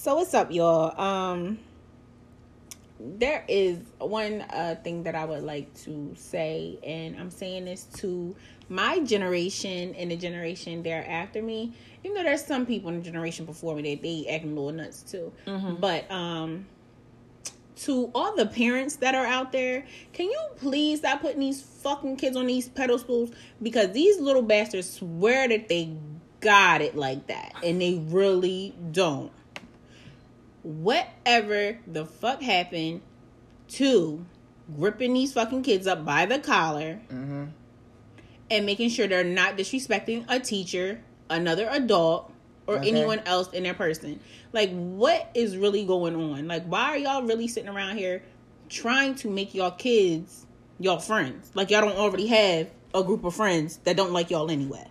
So what's up, y'all? Um, there is one uh, thing that I would like to say, and I'm saying this to my generation and the generation there after me. You know, there's some people in the generation before me that they acting little nuts too, but um, to all the parents that are out there, can you please stop putting these fucking kids on these pedestals? Because these little bastards swear that they got it like that, and they really don't. Whatever the fuck happened to gripping these fucking kids up by the collar mm-hmm. and making sure they're not disrespecting a teacher, another adult, or Okay. anyone else in their person. Like, what is really going on? Like, why are y'all really sitting around here trying to make y'all kids y'all friends? Like, y'all don't already have a group of friends that don't like y'all anyway.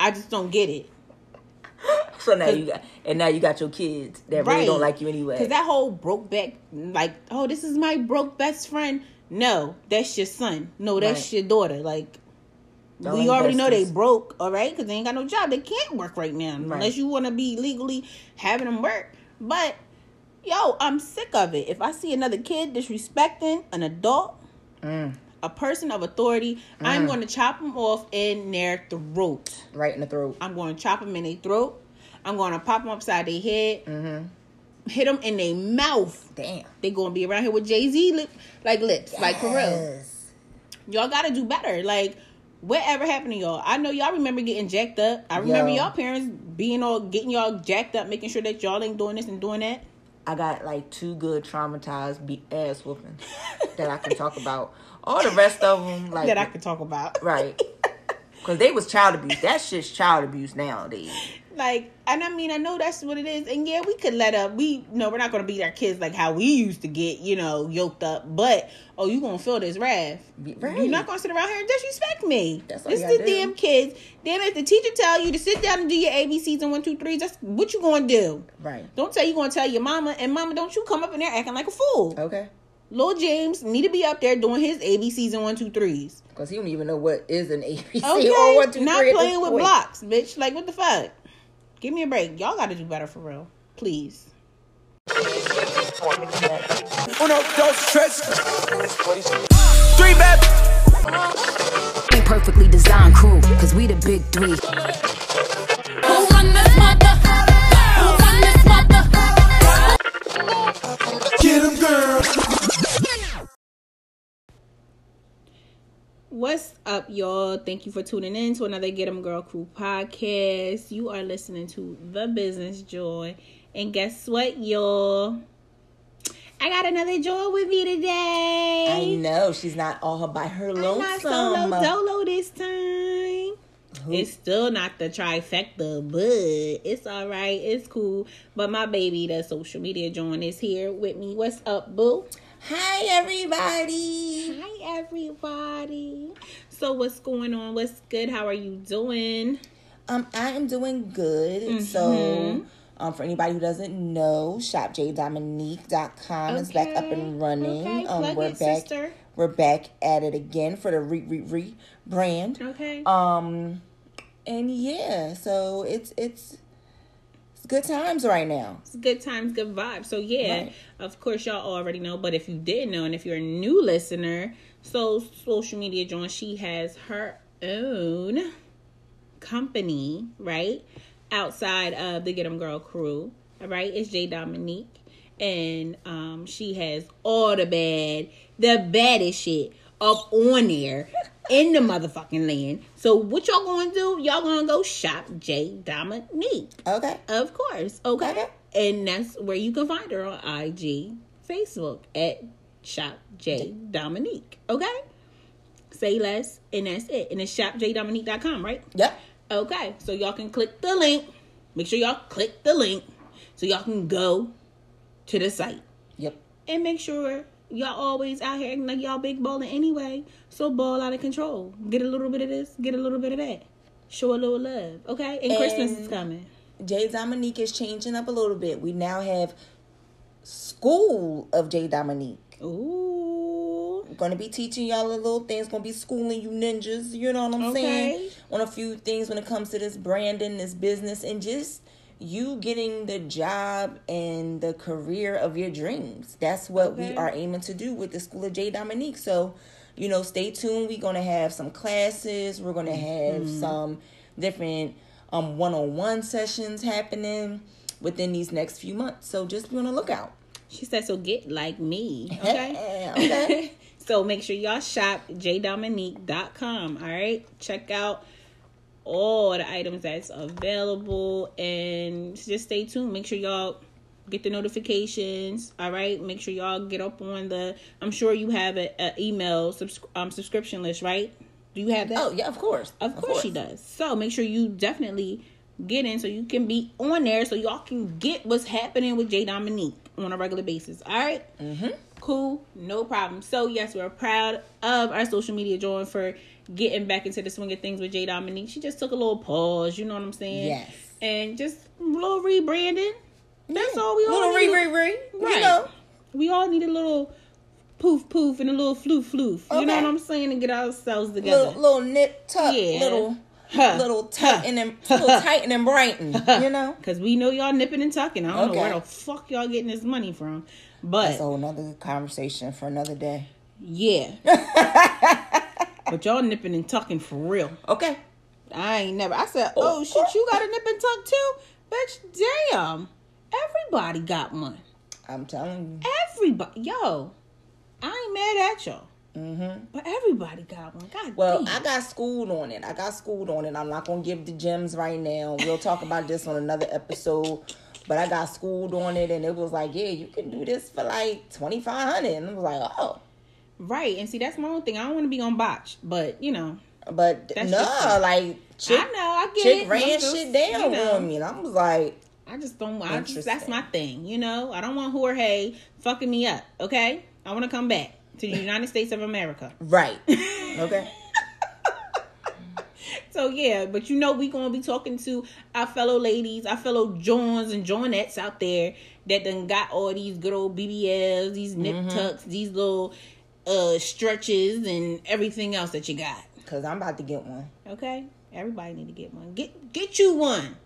I just don't get it. So now you got, and now you got your kids that really don't like you anyway. Because that whole broke back, like, oh, this is my broke best friend. No, that's your son. No, that's Right. your daughter. Like, Y'all we already know they broke, all right? Because they ain't got no job. They can't work right now Right. unless you want to be legally having them work. But yo, I'm sick of it. If I see another kid disrespecting an adult, Mm, a person of authority, I'm going to chop them off in their throat. right in the throat. I'm going to chop them in their throat. I'm going to pop them upside their head, Mm-hmm. hit them in their mouth. Damn. They gonna be around here with Jay Z lip, like lips, like for real. Y'all gotta do better. Like, whatever happened to y'all? I know y'all remember getting jacked up. I remember Yo. y'all parents being all getting y'all jacked up, making sure that y'all ain't doing this and doing that. I got like two good traumatized be- ass whoopings that I can talk about. All the rest of them, like that I could talk about. right, because they was child abuse. That shit's child abuse nowadays. Like, and I mean, I know that's what it is. And yeah, we could let up. We no, we're not gonna beat our kids like how we used to get, you know, yoked up. But oh, you gonna feel this wrath? Be- You're not gonna sit around here and disrespect me. That's it's you the do. damn kids. Damn, if the teacher tell you to sit down and do your ABCs and one, two, threes, that's what you gonna do. Right. Don't tell you gonna tell your mama, and mama, don't you come up in there acting like a fool. Okay. Lil James need to be up there doing his ABCs and one, two, threes. Because he don't even know what is an ABC Okay, or one, two, not three playing with blocks, bitch. Like what the fuck? Give me a break. Y'all got to do better for real, please. Uno, dos, tres. Three bad. Ain't perfectly designed crew, cause we the big three. Y'all? Thank you for tuning in to another Get 'em Girl Crew podcast. You are listening to The Business Joy. And guess what, y'all? I got another joy with me today. I know she's not all by her I'm not lonesome. solo dolo this time. It's still not the trifecta, but it's all right. It's cool. But my baby, the social media joint, is here with me. What's up, boo? Hi everybody. Hi, everybody. So, what's going on? What's good? How are you doing? Um, I am doing good. So, um, for anybody who doesn't know, shopjdominique.com is back up and running. Okay, um, plug we're it, back. sister. We're back at it again for the re re re brand. Okay. Um, and yeah, so it's it's it's good times right now. It's good times, good vibes. So yeah, Right. of course y'all already know, but if you didn't know, and if you're a new listener, so social media John, she has her own company, right? Outside of the Get 'em Girl crew. All right, it's J Dominique. And um she has all the bad, the baddest shit up on there in the motherfucking land. So what y'all gonna do? Y'all gonna go shop J Dominique. Okay. Of course. Okay. Okay. And that's where you can find her on IG, Facebook at Shop J Dominique. Okay. Say less, and that's it. And it's shopjdominique.com, right? Yep. Okay. So y'all can click the link. Make sure y'all click the link so y'all can go to the site. Yep. And make sure y'all always out here acting like y'all big balling anyway. So ball out of control. Get a little bit of this, get a little bit of that. Show a little love. Okay? And, Christmas is coming. J Dominique is changing up a little bit. We now have School of J Dominique. Ooh. We're gonna be teaching y'all a little things. Gonna be schooling you ninjas. You know what I'm Okay. saying? On a few things when it comes to this branding, this business, and just you getting the job and the career of your dreams. That's what we are aiming to do with the School of J Dominique. So, you know, stay tuned. We're gonna have some classes. We're gonna have Mm-hmm. some different um one-on-one sessions happening within these next few months. So just be on the lookout. She said, so get like me. Okay. okay. so make sure y'all shop jdominique.com. All right. Check out all the items that's available and just stay tuned. Make sure y'all get the notifications. All right. Make sure y'all get up on the, I'm sure you have a, a email subs- um, subscription list, right? Do you have that? Oh yeah, of course. Of course, she does. So make sure you definitely get in so you can be on there so y'all can get what's happening with J Dominique on a regular basis. All right? Mm-hmm. Cool, no problem. So yes, we're proud of our social media join for getting back into the swing of things with J Dominique. She just took a little pause, you know what I'm saying? Yes. And just a little rebranding. That's all we all Little need. re re re. Right. You know. We all need a little poof poof and a little floof floof. You know what I'm saying? To get ourselves together. Little little nip tuck. Yeah. Little Huh. little tighten and little tighten and brighten. You know. Cause we know y'all nipping and tucking. I don't know where the fuck y'all getting this money from, but That's a whole nother conversation for another day. yeah. but y'all nipping and tucking for real. Okay. I ain't never. I said, oh, oh shit, you got a nip and tuck too, bitch. Damn, everybody got one. I'm telling you. Everybody, yo, I ain't mad at y'all. Mm-hmm. But everybody got one. God Well, damn. I got schooled on it. I got schooled on it. I'm not gonna give the gems right now. We'll talk about this on another episode. But I got schooled on it, and it was like, yeah, you can do this for like twenty five hundred. And I was like, oh, right. And see, that's my own thing. I don't want to be on botch, but you know, but no, like chick, I know. I get chick it. ran shit down you know. on me, and I was like, I just don't. I just, that's my thing. You know, I don't want Jorge fucking me up. Okay, I want to come back to the United States of America. right, okay, So yeah, but you know we gonna be talking to our fellow ladies, our fellow Johns and Johnettes out there that done got all these good old BBLs, these nip Mm-hmm. tucks, these little uh stretches and everything else that you got. because I'm about to get one. Okay, everybody need to get one. Get get you one.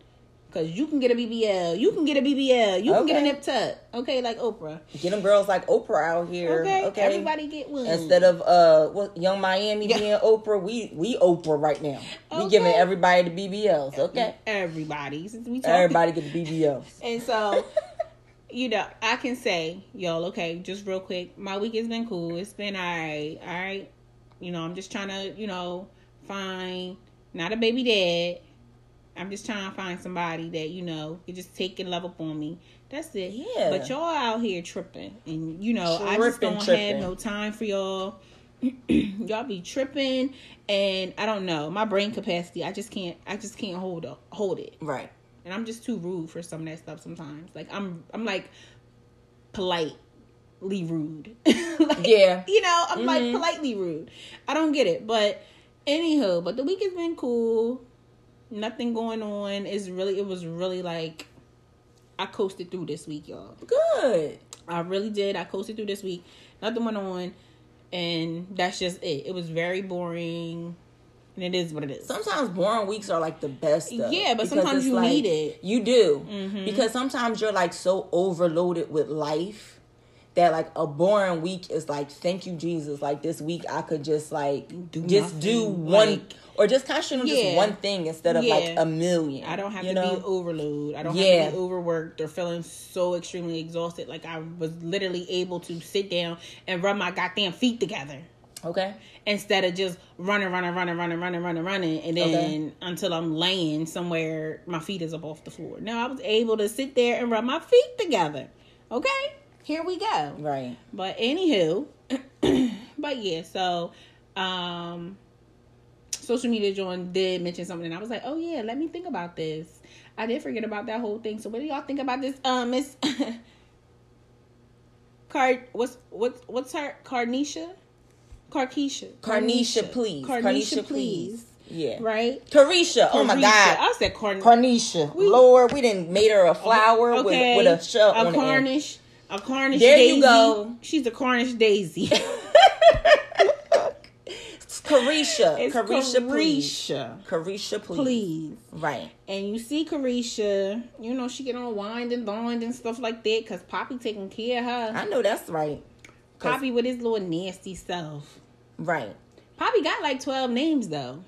Cause you can get a BBL, you can get a BBL, you can get a Okay. nip tuck. Okay, like Oprah. Get them girls like Oprah out here. Okay, Okay, everybody get one. Instead of uh, what Yung Miami Yeah. being Oprah, we we Oprah right now. We giving everybody the BBLs. Okay, everybody, since we talking, everybody get the BBLs. And so, you know, I can say, y'all, okay, just real quick, my week has been cool. It's been all right, all right. You know, I'm just trying to, you know, find not a baby dad. I'm just trying to find somebody that you know can just take and love up on me. That's it. Yeah. But y'all out here tripping, and you know, I just don't tripping. have no time for y'all. y'all be tripping, and I don't know my brain capacity. I just can't. I just can't hold up, hold it Right. and I'm just too rude for some of that stuff sometimes. Like I'm I'm like politely rude. Like, Yeah. You know, I'm like Mhm. politely rude. I don't get it. But anywho, but the week has been cool. Nothing going on. It's really it was really like I coasted through this week, y'all. Good. I really did. I coasted through this week. Nothing went on. And that's just it. It was very boring. And it is what it is. Sometimes boring weeks are like the best. Though, Yeah, but sometimes you like- need it. You do Mm-hmm. because sometimes you're like so overloaded with life that like a boring week is like thank you Jesus. Like this week I could just like Do just do one like- or just concentrate on Yeah. just one thing instead of like a million. I don't have to know? be overload. I don't Yeah. have to be overworked or feeling so extremely exhausted. Like I was literally able to sit down and rub my goddamn feet together okay. instead of just running, running, running, running, running, running, running, and then Okay. until I'm laying somewhere, my feet is up off the floor. Now I was able to sit there and rub my feet together. Okay, here we go. Right. But anywho, but yeah, so um social media John did mention something and I was like, Oh yeah, let me think about this. I did forget about that whole thing. So what do y'all think about this? Um Miss Card what's what's what's her Carnisha? Carkeisha. Carnisha, please. Carnisha, please. Yeah. Right? Caresha. Oh my God. I said Carn Carnisha. Lord, we didn't made her a flower okay. with, with a shell a on it. A Cornish Daisy. There daisy. you go. She's a Cornish daisy. Caresha. It's Caresha, please. Caresha. Caresha, please. Please. Right. And you see Caresha, you know, she get on wind and bond and stuff like that because Poppy taking care of her. I know that's right. Poppy with his little nasty self. Right. Poppy got like 12 names though.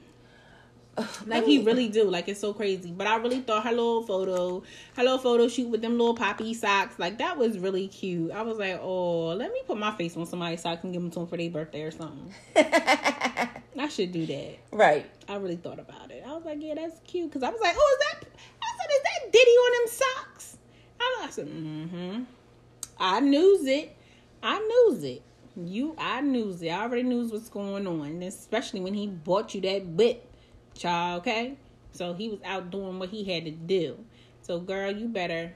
Like he really do. Like it's so crazy. But I really thought her little photo, her little photo shoot with them little poppy socks, like that was really cute. I was like, oh, let me put my face on somebody's socks and give them to them for their birthday or something. I should do that. Right. I really thought about it. I was like, yeah, that's cute. Because I was like, oh, is that? I said, is that Diddy on them socks? I said, mm-hmm. I knew it. I knew it. You, I knew it. I already knew what's going on, especially when he bought you that whip, child. Okay, so he was out doing what he had to do. So, girl, you better,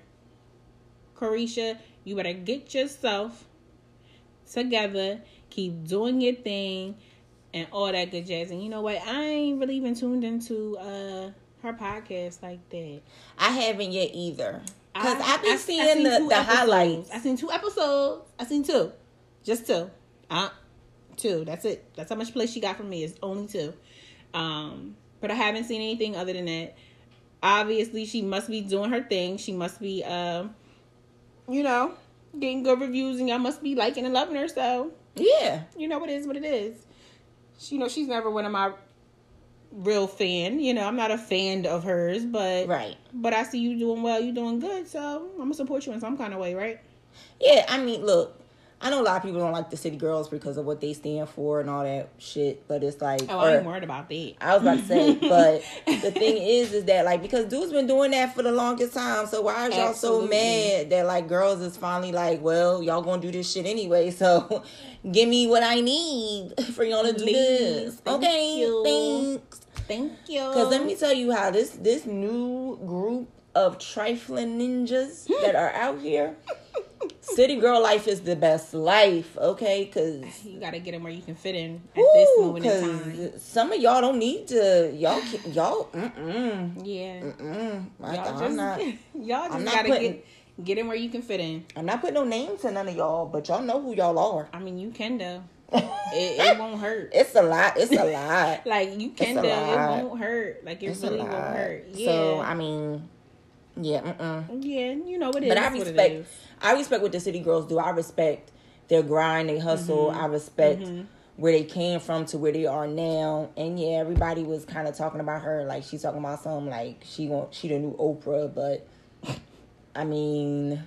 Caresha, you better get yourself together, keep doing your thing, and all that good jazz. And you know what? I ain't really even tuned into uh her podcast like that. I haven't yet either. Because I- I've been I- I seeing seen the, the episodes. highlights. I seen two episodes. I seen two, just two. Uh, two. That's it. That's how much play she got from me. Is only two. Um, but I haven't seen anything other than that. Obviously, she must be doing her thing. She must be, um, you know, getting good reviews, and y'all must be liking and loving her. So Yeah. you know, it is what it is. She, you know, she's never one of my real fan. You know, I'm not a fan of hers, but Right. But I see you doing well. You doing good, so I'm gonna support you in some kind of way, right? Yeah, I mean, look, I know a lot of people don't like the City Girls because of what they stand for and all that shit, but it's like, Oh, I or- ain't worried about that. I was about to say, but the thing is, is that like because dudes been doing that for the longest time. So why is y'all so mad that like girls is finally like, well, y'all gonna do this shit anyway? So give me what I need for y'all to do Please, this. thank okay, you. thanks. Thank you. Because let me tell you how this this new group of trifling ninjas that are out here. City girl life is the best life, okay? Because you gotta get in where you can fit in at this moment in time. some of y'all don't need to. Y'all, can, y'all, mm-mm, Yeah, mm. I, y'all I'm just not. y'all just gotta putting- get get in where you can fit in. I'm not putting no names to none of y'all, but y'all know who y'all are. I mean, you can though. it, it won't hurt. It's a lot. It's a lot. Like you can though. It won't hurt. Like it It's a really won't lot. hurt. Yeah. So I mean, yeah. Mm-mm. yeah, you know what it is. But I respect. I respect what the city girls do. I respect their grind, they hustle. Mm-hmm. I respect where they came from to where they are now. And yeah, everybody was kind of talking about her like she's talking about something like she want she the new Oprah, but I mean,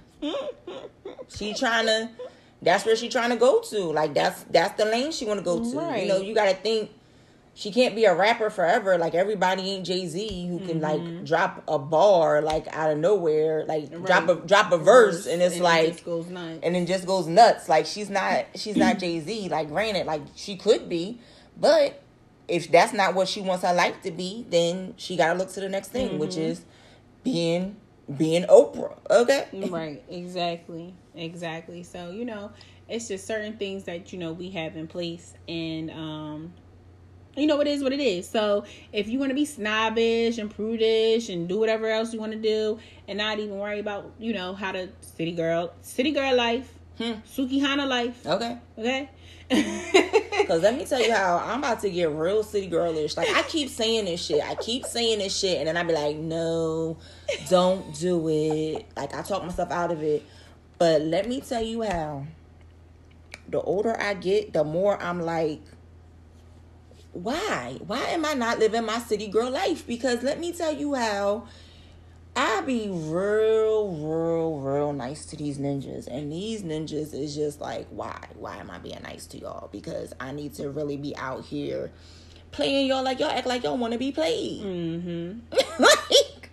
she trying to. That's where she trying to go to. Like that's that's the lane she want to go to. Right. You know, you got to think she can't be a rapper forever. Like everybody ain't Jay Z who can like drop a bar like out of nowhere, like drop a drop a verse, and it's it like nuts. and then just goes nuts. Like she's not she's not Jay Z. Like granted, like she could be, but if that's not what she wants her life to be, then she gotta look to the next thing, which is being being Oprah. Okay. right exactly exactly so you know it's just certain things that you know we have in place and um you know it is what it is so if you want to be snobbish and prudish and do whatever else you want to do and not even worry about you know how to city girl city girl life Hmm. Sukihana life Okay. okay Cause let me tell you how I'm about to get real city girlish. Like I keep saying this shit. I keep saying this shit, and then I'd be like, no, don't do it. Like I talk myself out of it. But let me tell you how. The older I get, the more I'm like, why? Why am I not living my city girl life? Because let me tell you how. I be real, real, real nice to these ninjas. And these ninjas is just like, why? Why am I being nice to y'all? Because I need to really be out here playing y'all like y'all act like y'all want to be played. Mm-hmm. like,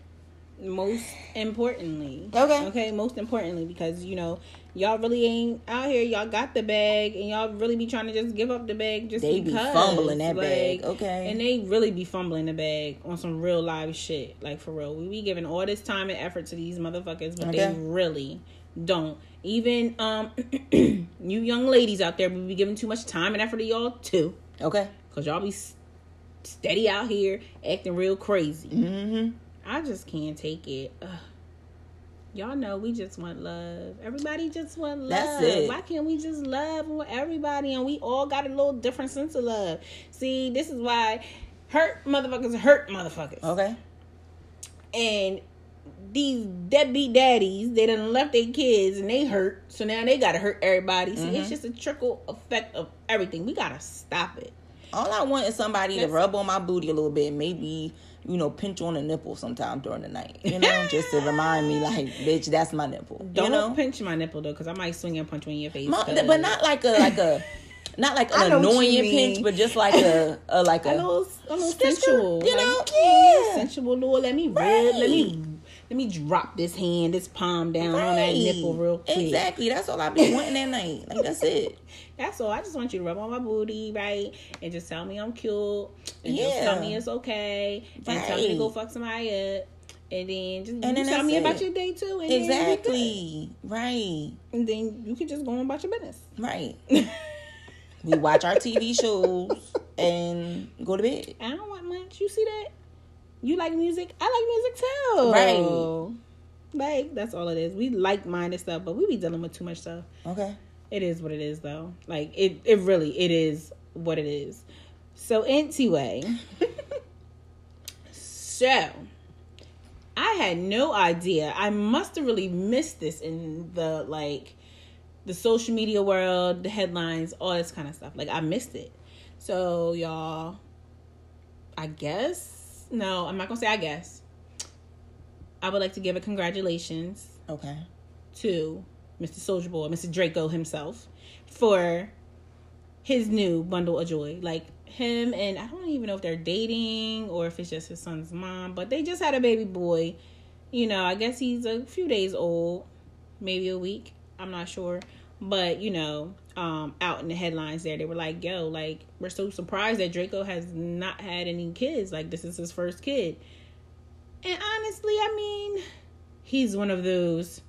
most importantly Okay. okay most importantly because you know y'all really ain't out here y'all got the bag and y'all really be trying to just give up the bag just They be because fumbling that like, bag, okay. and they really be fumbling the bag on some real live shit like for real we be giving all this time and effort to these motherfuckers but Okay. they really don't even um you young ladies out there we be giving too much time and effort to y'all too okay. because y'all be steady out here acting real crazy Mm-hmm. I just can't take it. Ugh. Y'all know we just want love. Everybody just want love. That's it. Why can't we just love everybody and we all got a little different sense of love? See, this is why hurt motherfuckers hurt motherfuckers. Okay. And these deadbeat daddies, they done left their kids and they hurt. So now they gotta hurt everybody. See, Mm-hmm. it's just a trickle effect of everything. We gotta stop it. All I want is somebody to That's- rub on my booty a little bit, maybe you know, pinch on a nipple sometime during the night. You know, just to remind me, like, bitch, that's my nipple. Don't you know, pinch my nipple though, because I might swing and punch you in your face. My- but not like a like a. Not like an know what you annoying pinch, but just like a, a like a, a little, a little sensual, you know, yeah, yeah. sensual little. Let me rub, let me, let me drop this hand, this palm down on that nipple real quick. Exactly. That's all I be wanting that night. Like that's it. That's all. I just want you to rub on my booty, right, and just tell me I'm cute, and just Yeah. tell me it's okay, and tell me to go fuck somebody up, and then just And then tell me about your day too. Exactly. Right. and then you can just go on about your business. Right. we watch our TV shows and go to bed. I don't want much. You see that? You like music? I like music too. Right. Like that's all it is. We like minded stuff, but we be dealing with too much stuff. Okay. It is what it is though. Like it it really it is what it is. So anyway. so I had no idea. I must have really missed this in the like the social media world, the headlines, all this kind of stuff. Like I missed it. So y'all I guess no, I'm not gonna say I guess. I would like to give a congratulations Okay. to Mr. Soulja Boy, Mr. Draco himself, for his new bundle of joy. Like him and I don't even know if they're dating or if it's just his son's mom, but they just had a baby boy. You know, I guess he's a few days old, maybe a week. I'm not sure. But, you know, um, out in the headlines there, they were like, yo, like, we're so surprised that Draco has not had any kids. Like, this is his first kid. And honestly, I mean, he's one of those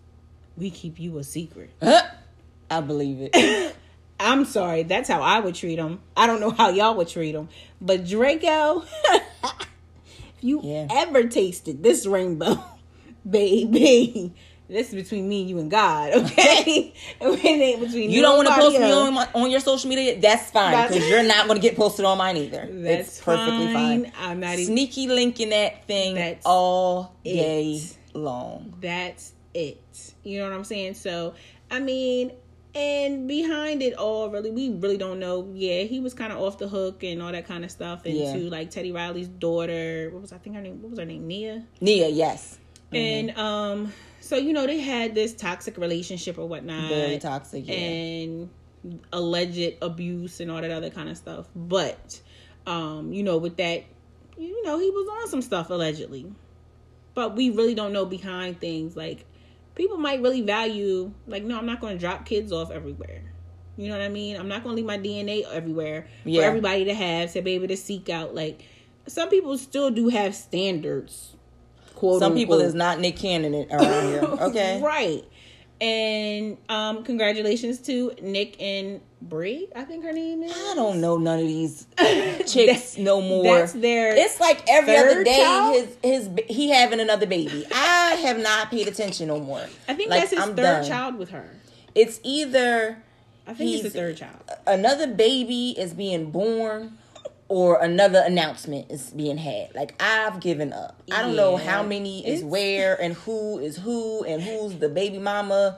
we keep you a secret. I believe it. I'm sorry, that's how I would treat him. I don't know how y'all would treat him, but Draco, if you Yeah. ever tasted this rainbow, baby, this is between me, you, and God. Okay, it ain't between You don't want to post me on my, on your social media. That's fine because you're not going to get posted on mine either. That's it's perfectly fine. fine. I'm not even- sneaky linking that thing all day it. long. That's it. You know what I'm saying? So, I mean, and behind it all, really, we really don't know. Yeah, he was kind of off the hook and all that kind of stuff. And Yeah. to like Teddy Riley's daughter, what was I think her name? What was her name? Nia. Nia, yes, And um, so you know they had this toxic relationship or whatnot, very toxic. Yeah. and alleged abuse and all that other kind of stuff. But um, you know, with that, you know, he was on some stuff allegedly. But we really don't know behind things. Like people might really value like, no, I'm not gonna drop kids off everywhere. You know what I mean? I'm not gonna leave my DNA everywhere Yeah. for everybody to have to be able to seek out. Like some people still do have standards. Some people is not Nick Cannon around here. Okay. right. And um congratulations to Nick and Bre, I think her name is. I don't know none of these chicks no more. That's their It's like every other day child? his his he having another baby. I have not paid attention no more. I think Like, that's his I'm third done. child with her. It's either I think he's the third child. another baby is being born or another announcement is being had. Like I've given up. I don't know how many is It's- where and who is who and who's the baby mama.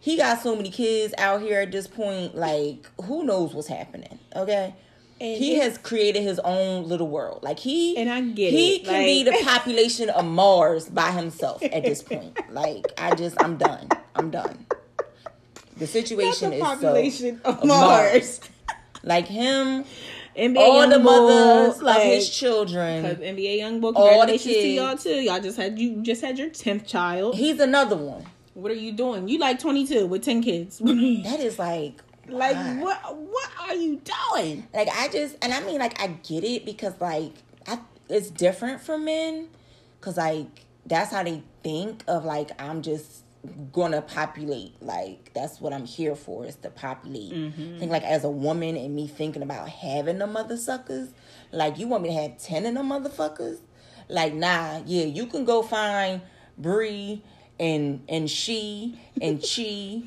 He got so many kids out here at this point. Like who knows what's happening? Okay. And he has created his own little world. Like he And I get he it, can be the population of Mars by himself at this point. Like I just I'm done. I'm done. The situation is so of Mars. like him NBA all the Youngboy, mothers like, of his children. Cause NBA YoungBoy, All the congratulations to y'all too. Y'all just had you just had your tenth child. He's another one. What are you doing? You like twenty two with ten kids. That is like like what? What are you doing? like I just and I mean like I get it because like I it's different for men because like that's how they think of like I'm just gonna populate like that's what I'm here for is to populate. I think like as a woman and me thinking about having the mother suckers, like you want me to have ten of them motherfuckers? Like nah, yeah, you can go find Bre and and she and chi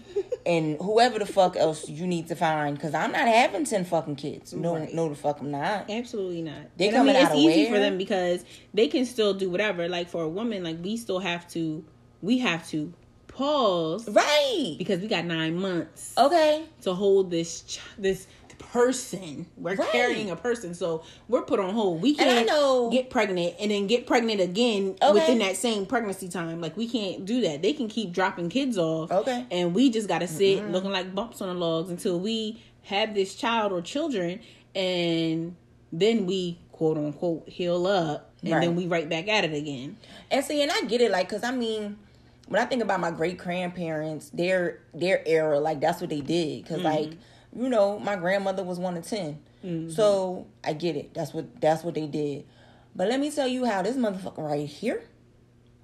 and whoever the fuck else you need to find because I'm not having ten fucking kids. No, Right. no, the fuck I'm not. Absolutely not. They And I mean, coming it's out of easy for them because they can still do whatever. Like for a woman, like we still have to, we have to pause Right. because we got nine months Okay. to hold this ch- this person. We're Right. carrying a person, so we're put on hold. We can't get pregnant and then get pregnant again Okay. within that same pregnancy time. Like we can't do that. They can keep dropping kids off. Okay. and we just got to sit looking like bumps on the logs until we have this child or children, and then we quote unquote heal up, and Right. then we right back at it again. And see, and I get it, like, cause I mean, when I think about my great grandparents, their their era, like that's what they did. because mm-hmm. like, you know, my grandmother was one of 10 mm-hmm. so I get it. That's what that's what they did. But let me tell you how this motherfucker right here.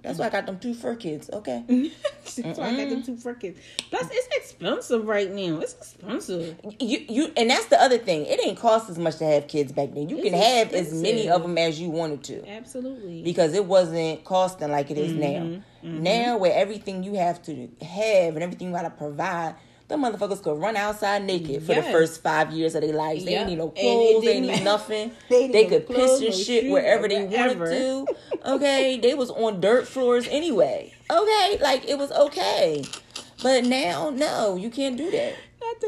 That's why I got them two fur kids. Okay, That's why I got them two fur kids. Plus, it's expensive right now. It's expensive. you you, and that's the other thing. It ain't cost as much to have kids back then. You It's can have as many of them as you wanted to. Absolutely. because it wasn't costing like it is Mm-hmm. now. Now, where everything you have to have and everything you gotta provide, the motherfuckers could run outside naked for the first five years of their lives. They Yep. need no clothes, they didn't need nothing. They They, could piss and shit wherever they wanted to. Okay, they was on dirt floors anyway. Okay, like it was okay. But now, no, you can't do that.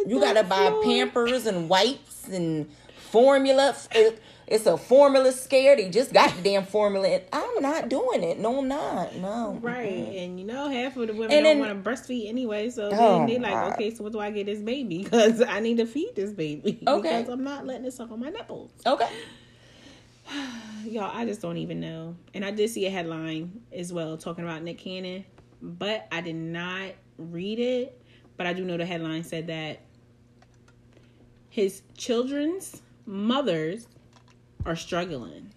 You gotta dirt buy. Pampers and wipes and formula. It- It's a formula scare. They just got the damn formula. And I'm not doing it. No, I'm not. No. Right, and you know half of the women And don't want to breastfeed anyway, so Oh, then they like, God. okay, so what do I get this baby? Because I need to feed this baby. Okay. because I'm not letting it suck on my nipples. Okay. Y'all, I just don't even know. And I did see a headline as well talking about Nick Cannon, but I did not read it. But I do know the headline said that his children's mothers are struggling.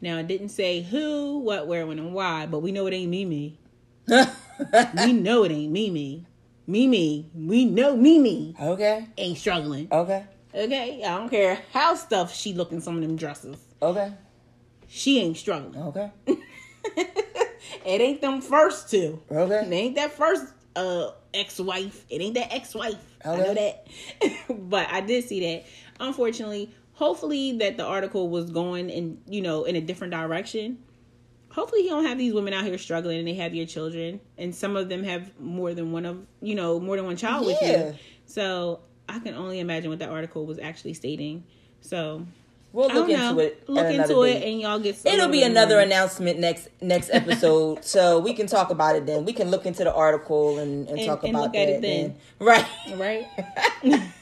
Now, it didn't say who, what, where, when, and why, but we know it ain't Mimi. we know it ain't Mimi. Mimi, we know Mimi Okay. ain't struggling. Okay. Okay, I don't care how stuff she look in some of them dresses. Okay. She ain't struggling. Okay. It ain't them first two. Okay. It ain't that first uh ex-wife. It ain't that ex-wife. I know that. but I did see that. Unfortunately, hopefully that the article was going in, you know, in a different direction. Hopefully he don't have these women out here struggling and they have your children. And some of them have more than one of you know, more than one child with you. So I can only imagine what that article was actually stating. So We'll look into know. it. Look into it date. and y'all get It'll be another announcement next next episode, so we can talk about it then. We can look into the article and, and, And- talk and about look that at it then. Right. right?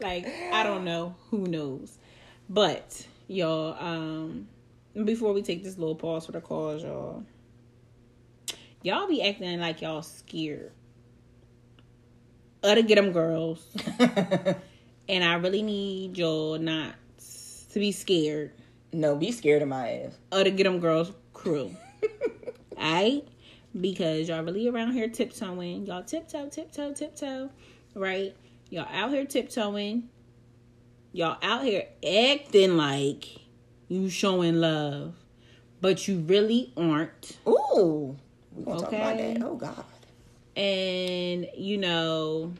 like I don't know, who knows. But y'all, um before we take this little pause for the cause, y'all. Y'all be acting like y'all scared. Other get them girls. and I really need y'all not to be scared No, be scared of my ass. Other get them Girls crew. Alright? Because y'all really around here tiptoeing. Y'all tiptoe, tiptoe, tiptoe. Right? Y'all out here tiptoeing. Y'all out here acting like you showing love. But you really aren't. Ooh. We're gonna talk about Okay. that. Oh God. And you know,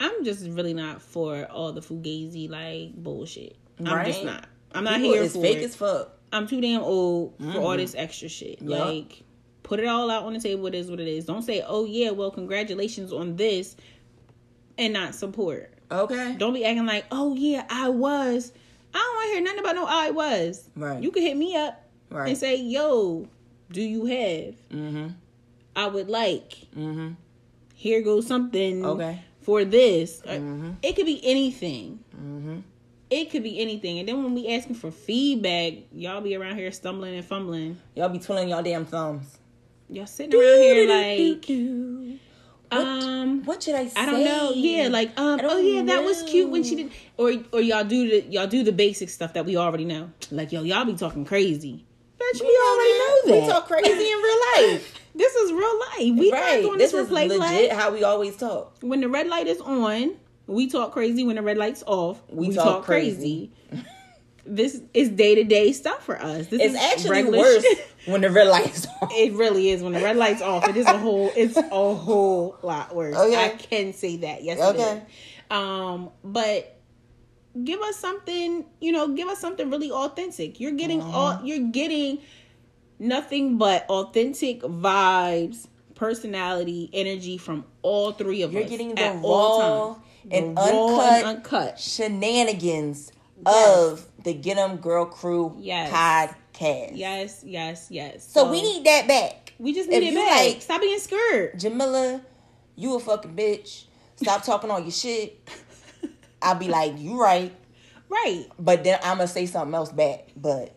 I'm just really not for all the fugazi like bullshit. I'm just not. I'm not People here for fake it. as fuck. I'm too damn old for all this extra shit. Mm-hmm. Like, put it all out on the table. It is what it is. Don't say, "Oh yeah, well, congratulations on this," and not support. Okay. Don't be acting like, "Oh yeah, I was." I don't want to hear nothing about no I was. Right. You can hit me up Right. and say, "Yo, do you have?" Mm-hmm. I would like. Mm-hmm. Here goes something. Okay. For this, Mm-hmm. it could be anything. Mm-hmm. It could be anything. And then when we asking for feedback, y'all be around here stumbling and fumbling. Y'all be twiddling y'all damn thumbs. Y'all sitting around here like, What, um, what should I say? I don't know. Yeah, like, um, oh yeah, that was cute when she did. Or or y'all do the y'all do the basic stuff that we already know. Like yo, y'all be talking crazy. Bitch, we, already know that. We talk crazy in real life. This is real life. We not right. doing This this, is legit play. how we always talk. When the red light is on, we talk crazy. When the red light's off, we, We talk, talk crazy. this is day to day stuff for us. This It's is actually worse shit. when the red light's on. It really is when the red light's off. It is a whole. It's a whole lot worse. Okay. I can say that. Yes. Okay. Um, but give us something. You know, give us something really authentic. You're getting Mm-hmm. all. You're getting nothing but authentic vibes, personality, energy from all three of You're us. getting the at all raw and The raw uncut, and uncut. shenanigans Yes. of the Get 'em Girl Crew Yes. podcast. Yes. Yes. Yes. So, we need that back. We just if need it back. like- Stop being scared. Jamila, you a fucking bitch. Stop talking all your shit. I'll be like, you right. Right. But then I'm gonna say something else back. But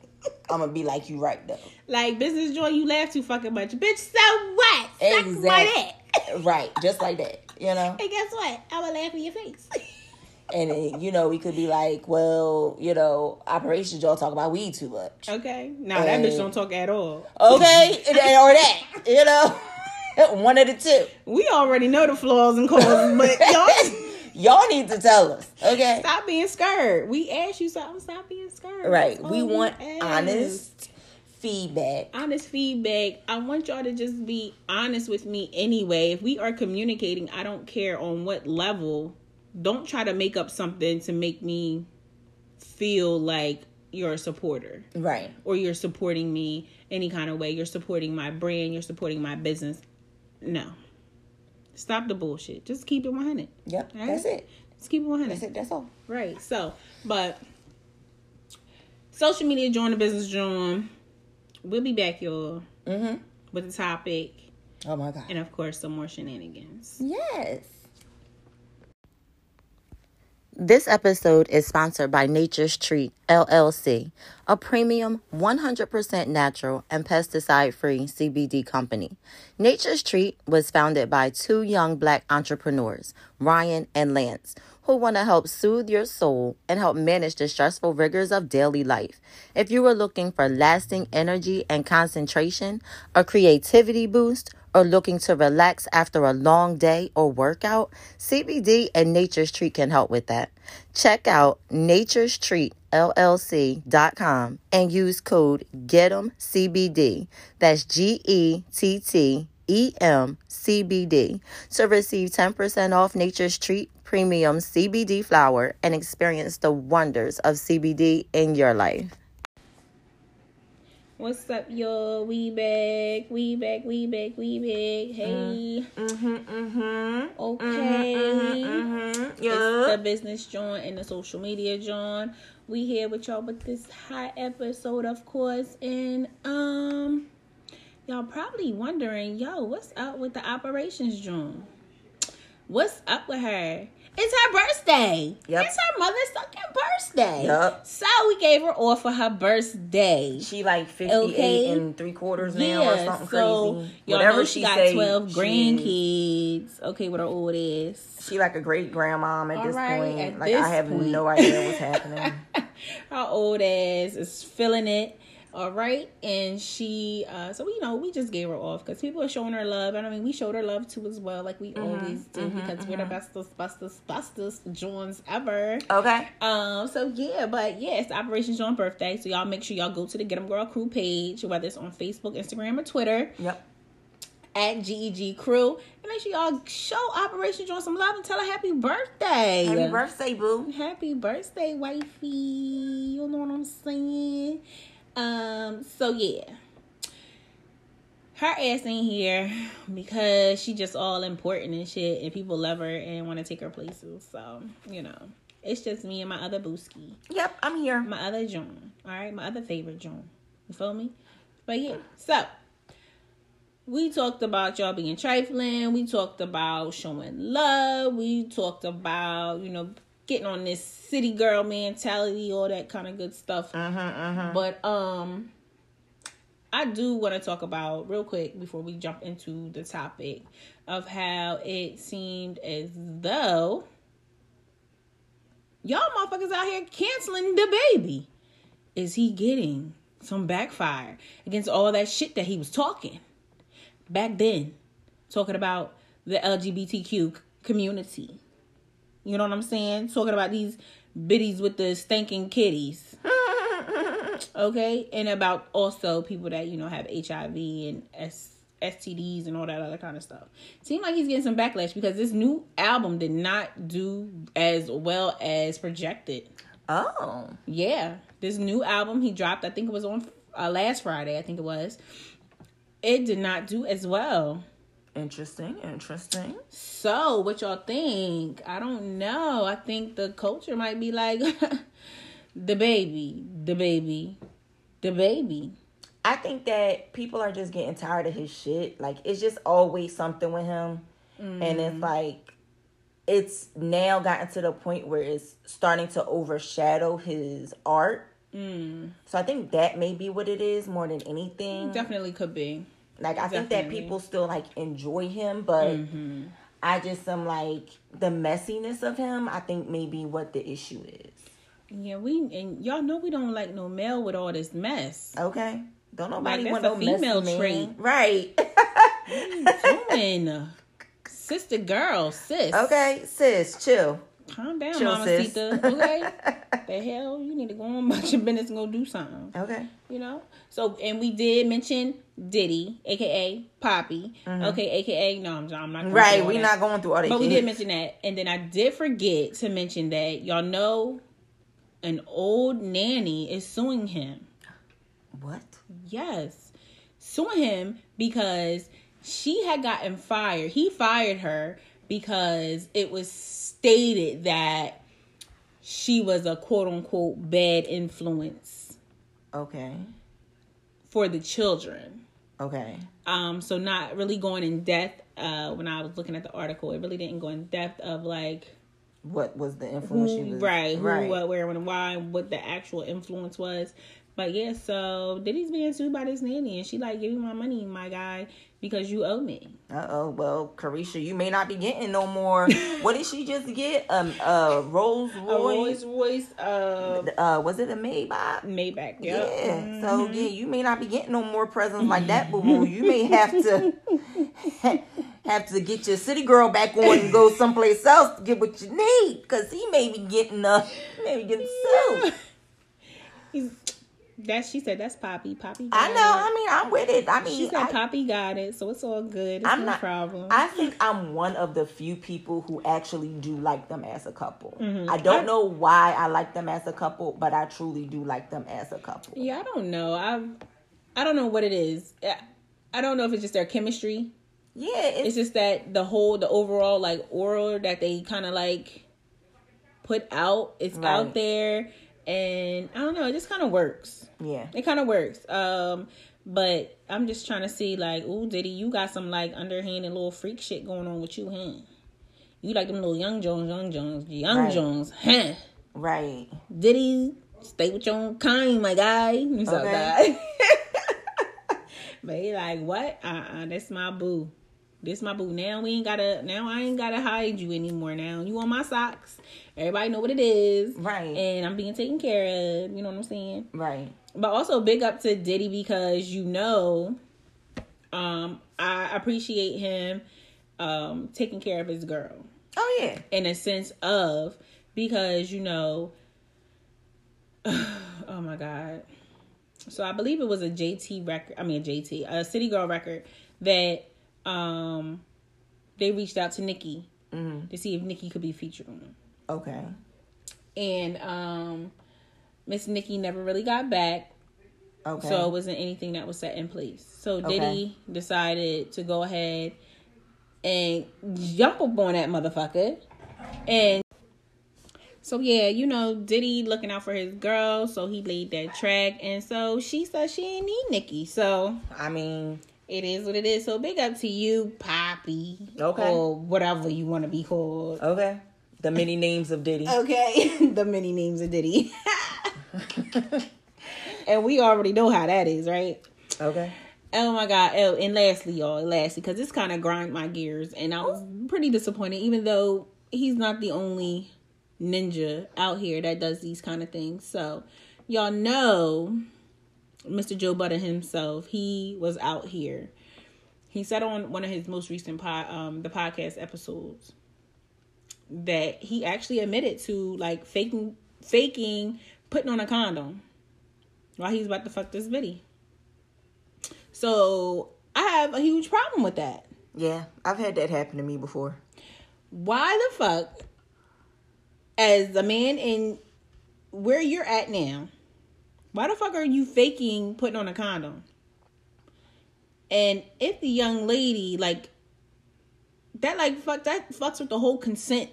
I'm gonna be like, you right though. Like business joy, you laugh too fucking much, bitch. So what? Exactly. dick. right, just like that. You know. And guess what? I will laugh in your face. And then, you know, we could be like, well, you know, operations y'all talk about weed too much. okay. Now that bitch don't talk at all. Okay, and- and- or that, you know, one of the two. We already know the flaws and causes, but y'all Y'all need to tell us, okay? stop being scared. We asked you something. Stop being scared. Right. We want honest feedback. honest feedback. I want y'all to just be honest with me anyway. If we are communicating, I don't care on what level. Don't try to make up something to make me feel like you're a supporter Right. or you're supporting me any kind of way. You're supporting my brand, you're supporting my business. No. Stop the bullshit. Just keep it 100. Yep. Right? That's it. Just keep it 100. That's it. That's all. Right. So, but social media join the business join. We'll be back, y'all, Mm-hmm. with the topic Oh my God. and of course some more shenanigans. Yes. This episode is sponsored by Nature's Treat LLC, a premium 100% natural and pesticide free CBD company. Nature's Treat was founded by two young black entrepreneurs, Ryan and Lance, who want to help soothe your soul and help manage the stressful rigors of daily life. If you are looking for lasting energy and concentration, a creativity boost, or looking to relax after a long day or workout, CBD and Nature's Treat can help with that. Check out Nature's Treat LLC.com and use code GET'EMCBD. That's G E T T E M C B D to receive 10% off Nature's Treat Premium CBD flower and experience the wonders of CBD in your life. What's up, y'all? We back, we back, we back, we back. Hey. Mm-hmm. Mm-hmm. Okay. Mm-hmm. It's Yeah. the business joint and the social media joint. We here with y'all with this hot episode, of course. And um y'all probably wondering, yo, what's up with the operations joint? What's up with her? It's her birthday. Yep. It's her mother's fucking birthday. Yep. So we gave her off for her birthday. She like 58 Okay. and three quarters now or something so crazy. y'all Whatever know she she got say, twelve grandkids. Okay, what her old is. She like a great grandmom at All this right, point. at like this I have point. no idea what's happening. Her old ass is feeling it. All right, and she, uh, so you know, we just gave her off because people are showing her love. And I mean, we showed her love too as well, like we Mm-hmm, always do, because we're the bestest, bestest, bestest Johns ever. Okay. Um, so yeah, but yeah, it's Operation John birthday. So y'all make sure y'all go to the Get Get 'em Girl Crew page, whether it's on Facebook, Instagram, or Twitter Yep. at GEG Crew, and make sure y'all show Operation John some love and tell her happy birthday. Happy birthday, boo. Happy birthday, wifey. You know what I'm saying? Um, so yeah. Her ass ain't here because she just all important and shit and people love her and want to take her places. So, you know. It's just me and my other booski. Yep, I'm here. My other Joan. Alright, my other favorite Joan. You feel me? But yeah, so we talked about y'all being trifling. We talked about showing love. We talked about, you know, getting on this city girl mentality, all that kind of good stuff. But um I do want to talk about real quick before we jump into the topic of how it seemed as though y'all motherfuckers out here canceling the baby. Is he getting some backfire against all that shit that he was talking back then? Talking about the LGBTQ community. You know what I'm saying? Talking about these biddies with the stinking kitties. Okay, and about also people that you know have HIV and S- STDs and all that other kind of stuff. Seemed like he's getting some backlash because this new album did not do as well as projected. Oh. Yeah, this new album he dropped, I think it was on uh, last Friday, I think it was. It did not do as well. Interesting. Interesting. So, what y'all think? I don't know. I think the culture might be like DaBaby, the baby, DaBaby. I think that people are just getting tired of his shit. Like it's just always something with him. And it's mm. like it's now gotten to the point where it's starting to overshadow his art. Mm. So I think that may be what it is more than anything. Definitely could be. Like I think that people still like enjoy him, but Mm-hmm. I just am like the messiness of him. I think maybe what the issue is. Yeah, we and y'all know we don't like no male with all this mess. Okay, don't nobody that's want no female trait. right? Doing, sister girl, sis. okay, sis, chill. Calm down, Chill, Mama sis. Sita. Okay, the hell, you need to go on about your business and go do something. Okay, you know so and we did mention diddy aka poppy okay aka no i'm, I'm not going Mm-hmm. right. through all We that. not going through all that. but we did mention that and then i did forget to mention that y'all know an old nanny is suing him what? yes suing him because she had gotten fired he fired her because it was stated that she was a quote unquote bad influence Okay, for the children okay, Um, so not really going in depth. Uh, when I was looking at the article, it really didn't go in depth of like what was the influence? she who, was, right, who, right. what, where, when, why, what the actual influence was. But yeah, so Diddy's being sued by this nanny, and she like, give me my money, my guy, because you owe me. Uh oh. Well, Caresha, you may not be getting no more. what did she just get? Um, uh, Rolls A Royce. Rolls Royce, uh, Uh, was it a Maybach? Maybach. Yeah. Yep. So yeah, you may not be getting no more presents like that, boo boo. You may have to have to get your city girl back on and go someplace else to get what you need, cause he may be getting uh, he may be getting sued. That she said that's Poppy. Poppy. I know. it. I mean, I'm with it. I mean, She said I, Poppy got it, so it's all good. It's I'm no not. problem. I think I'm one of the few people who actually do like them as a couple. Mm-hmm. I don't know why I like them as a couple, but I truly do like them as a couple. Yeah, I don't know. I I don't know what it is. I- I don't know if it's just their chemistry. Yeah, It's it's, just that the whole, the overall like aura that they kind of like put out, it's Right. out there, and I don't know. It just kind of works. yeah. It kind of works. Um, but I'm just trying to see like, ooh, Diddy, you got some like underhanded little freak shit going on with you, huh? You like them little young Jones, young Jones, young Right. Jones, huh? Right. Diddy, stay with your own kind, my guy. So Okay. guy. but he like, what? Uh uh that's my boo. This my boo. Now we ain't gotta now I ain't gotta hide you anymore now. You on my socks. Everybody know what it is. Right. And I'm being taken care of. You know what I'm saying? Right. But also big up to Diddy because you know, um, I appreciate him um taking care of his girl Oh yeah. in a sense of because you know oh my god so i believe it was a jt record i mean a jt a city girl record that um they reached out to nikki to see if nikki could be featured on Okay. and um miss nikki never really got back Okay. so it wasn't anything that was set in place. So Diddy decided to go ahead and jump up on that motherfucker. And so yeah, you know, Diddy looking out for his girl, so he laid that track and so she said she ain't need Nikki. So I mean, it is what it is. So big up to you, Poppy. Okay. Or whatever you want to be called. okay. The many names of Diddy. Okay. the many names of Diddy. and we already know how that is, right? Okay. Oh my god! Oh, and lastly, y'all, lastly, because this kind of grind my gears, and I was pretty disappointed. Even though he's not the only ninja out here that does these kind of things, so y'all know, Mr. Joe Budden himself, he was out here. He said on one of his most recent pod, um, the podcast episodes, that he actually admitted to like faking, faking, putting on a condom while he's about to fuck this bitty. So I have a huge problem with that. Yeah, I've had that happen to me before. Why the fuck, as a man in where you're at now, why the fuck are you faking putting on a condom? And if the young lady like that, like fuck that fucks with the whole consent,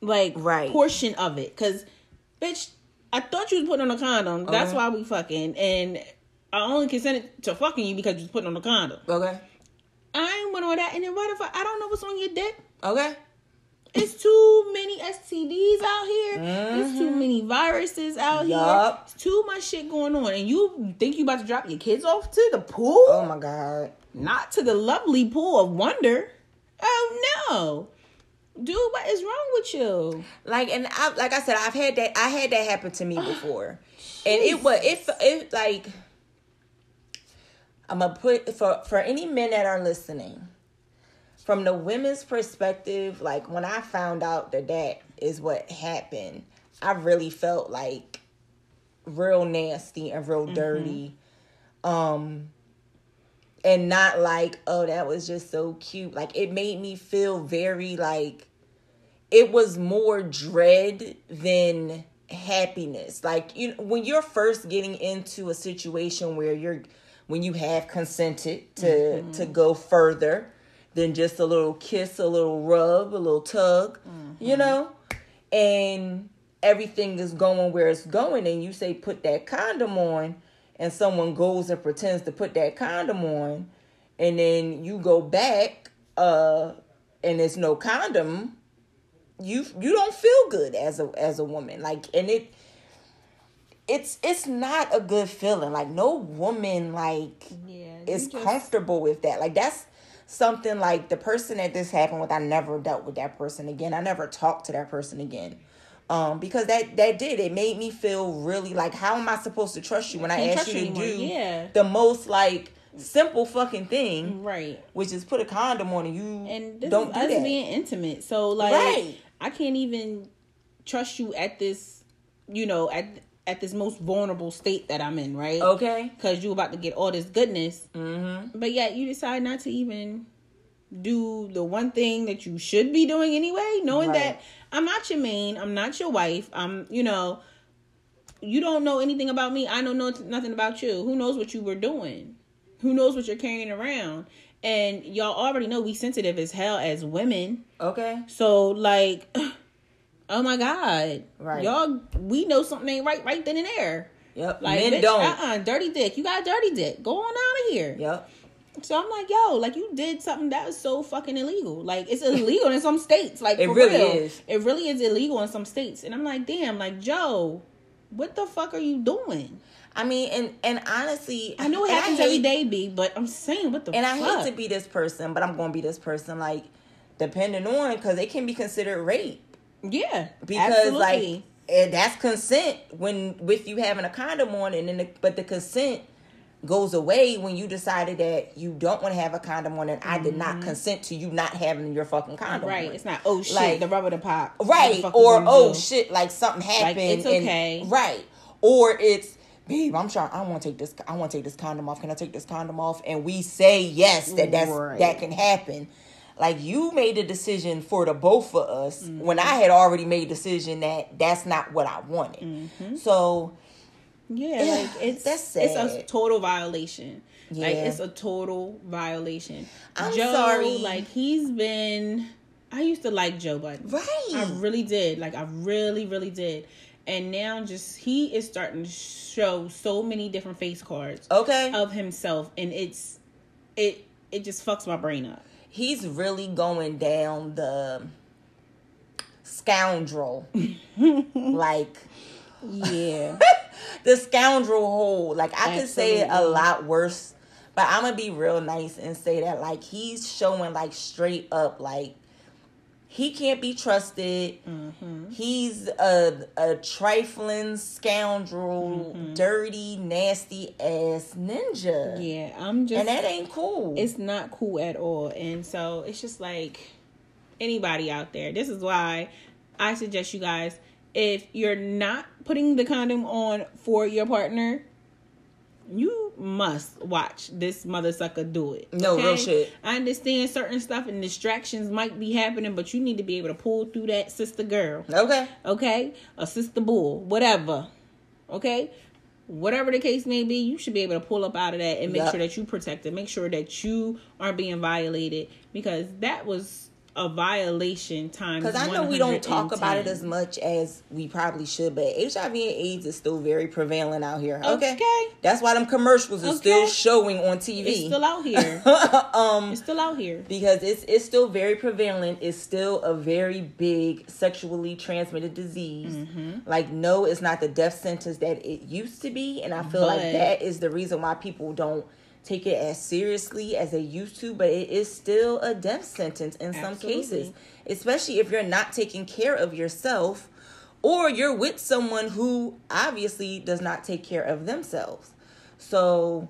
like Right. portion of it. Cause, bitch, I thought you was putting on a condom. That's why we fucking, and I only consented to fucking you because you was putting on a condom. Okay. I ain't went on that, and then why the fuck? I don't know what's on your dick. Okay. It's too many STDs out here. It's too mm-hmm. many viruses out here. It's too much shit going on. And you think you about to drop your kids off to the pool? Oh my god. Not to the lovely pool of wonder. Oh no. Dude, what is wrong with you? Like and I like I said, I've had that I had that happen to me ah, before. and it was it it like I'm gonna put for for any men that are listening, from the women's perspective, like when I found out that that is what happened, I really felt like real nasty and real dirty. Um and not like, oh, that was just so cute. Like it made me feel very like it was more dread than happiness. Like you when you're first getting into a situation where you're when you have consented to to go further than just a little kiss, a little rub, a little tug, you know? And everything is going where it's going and you say put that condom on and someone goes and pretends to put that condom on and then you go back uh and there's no condom you you don't feel good as a as a woman like and it it's it's not a good feeling like no woman like Yeah. is comfortable with that like that's something like the person that this happened with i never dealt with that person again i never talked to that person again um because that that did it made me feel really like how am i supposed to trust you when i ask you to anymore, do yeah. the most like simple fucking thing Right. which is put a condom on and you And don't is do us that being intimate. So like Right. I can't even trust you at this, you know, at at this most vulnerable state that I'm in, right? okay Because you about to get all this goodness, mm-hmm. but yet you decide not to even do the one thing that you should be doing anyway, knowing Right. that I'm not your main, I'm not your wife, I'm, you know, you don't know anything about me. I don't know nothing about you. Who knows what you were doing? Who knows what you're carrying around? And y'all already know we sensitive as hell as women. okay So like, oh my god, Right. Y'all, we know something ain't right right then and there. Yep. Like, Men bitch, don't. uh-uh, dirty dick. You got a dirty dick. Go on out of here. Yep. So I'm like, yo, like you did something that was so fucking illegal. Like it's illegal in some states. Like It for really real. is. It really is illegal in some states. And I'm like, damn, like Joe, what the fuck are you doing? I mean, and and honestly, I know it happens hate- every day, B, but I'm saying what the And I hate to be this person, but I'm going to be this person. Like, depending on because it can be considered rape yeah, because absolutely. like and that's consent when with you having a condom on, and then the, but the consent goes away when you decided that you don't want to have a condom on, and I did not consent to you not having your fucking condom. Mm-hmm. right. on. It's not oh shit, Like- the rubber to pop. Right or oh do? shit like something happened it's and- okay. right or it's babe i'm trying i want to take this i want to take this condom off can i take this condom off and we say yes that that's Right. that can happen like you made a decision for the both of us Mm-hmm. when i had already made a decision that that's not what i wanted Mm-hmm. so Yeah, like it's that's it's a total violation. Like Yeah. it's a total violation. I'm Joe, sorry. like he's been. I used to like Joe Budden. Right. I really did. Like I really, really did. And now, just he is starting to show so many different face cards okay of himself, and it's it it just fucks my brain up. He's really going down the scoundrel. Like Yeah, the scoundrel hole. Like I could say it a lot worse, but I'm gonna be real nice and say that like he's showing like straight up like he can't be trusted. Mm-hmm. He's a a trifling scoundrel, Mm-hmm. dirty, nasty ass ninja. yeah. I'm just And that ain't cool. it's not cool at all. And so it's just like anybody out there. This is why I suggest you guys if you're not putting the condom on for your partner, you must watch this mother sucker do it. No, real shit. I understand certain stuff and distractions might be happening, but you need to be able to pull through that sister girl. Okay. Okay? A sister bull, whatever. Okay? Whatever the case may be, you should be able to pull up out of that and make Yup. sure that you protect it. Make sure that you aren't being violated because that was a violation time Because I know we don't talk about it as much as we probably should, but HIV and AIDS is still very prevalent out here. Okay. Okay. That's why them commercials are still showing on TV. It's still out here. um, It's still out here. because it's it's still very prevalent. It's still a very big sexually transmitted disease. Mm-hmm. Like no, it's not the death sentence that it used to be, and I feel like that is the reason why people don't take it as seriously as they used to. But it is still a death sentence in some cases, especially if you're not taking care of yourself. Or you're with someone who obviously does not take care of themselves. So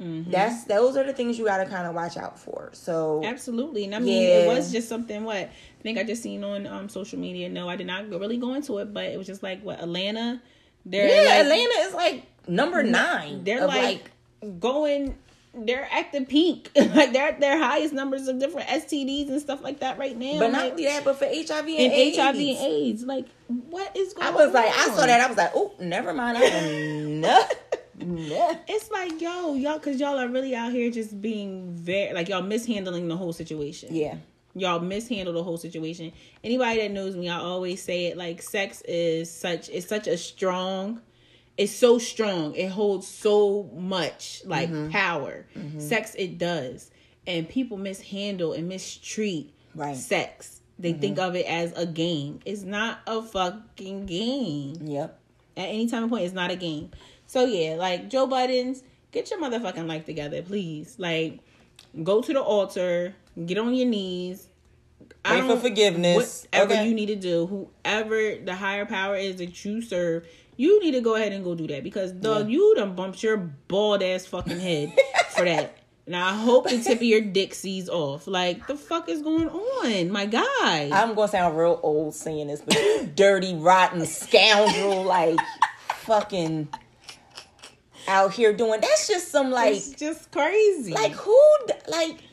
Mm-hmm. that's those are the things you gotta kind of watch out for. So Absolutely. And I mean, it was just something what I think I just seen on um, social media. No, I did not really go into it, but it was just like what Atlanta. They're yeah, like, Atlanta is like number nine. They're of, like, going. They're at the peak. like they're at their highest numbers of different STDs and stuff like that right now. but not like, only that, but for HIV and, and AIDS. HIV and AIDS. Like, what is going on? I on? was like, I saw that. I was like, oh, never mind. I am not. Nah. It's like, yo, y'all, because y'all are really out here just being very, like, y'all mishandling the whole situation. Yeah. y'all mishandle the whole situation. Anybody that knows me, I always say it like sex is such it's such a strong it's so strong. It holds so much like Mm-hmm. power. Sex it does. And people mishandle and mistreat Right. sex. They think of it as a game. It's not a fucking game. Yep. At any time and point, it's not a game. So yeah, like Joe Budden, get your motherfucking life together, please. Like, go to the altar, get on your knees. I Pray for forgiveness. Whatever Okay. you need to do, whoever the higher power is that you serve, you need to go ahead and go do that because dog, you done bumped your bald ass fucking head for that. Now I hope the tip of your dick sees off. Like the fuck is going on, my guy? I'm gonna sound real old saying this, but you dirty, rotten scoundrel, like fucking out here doing. That's just some like, it's just crazy. like who, like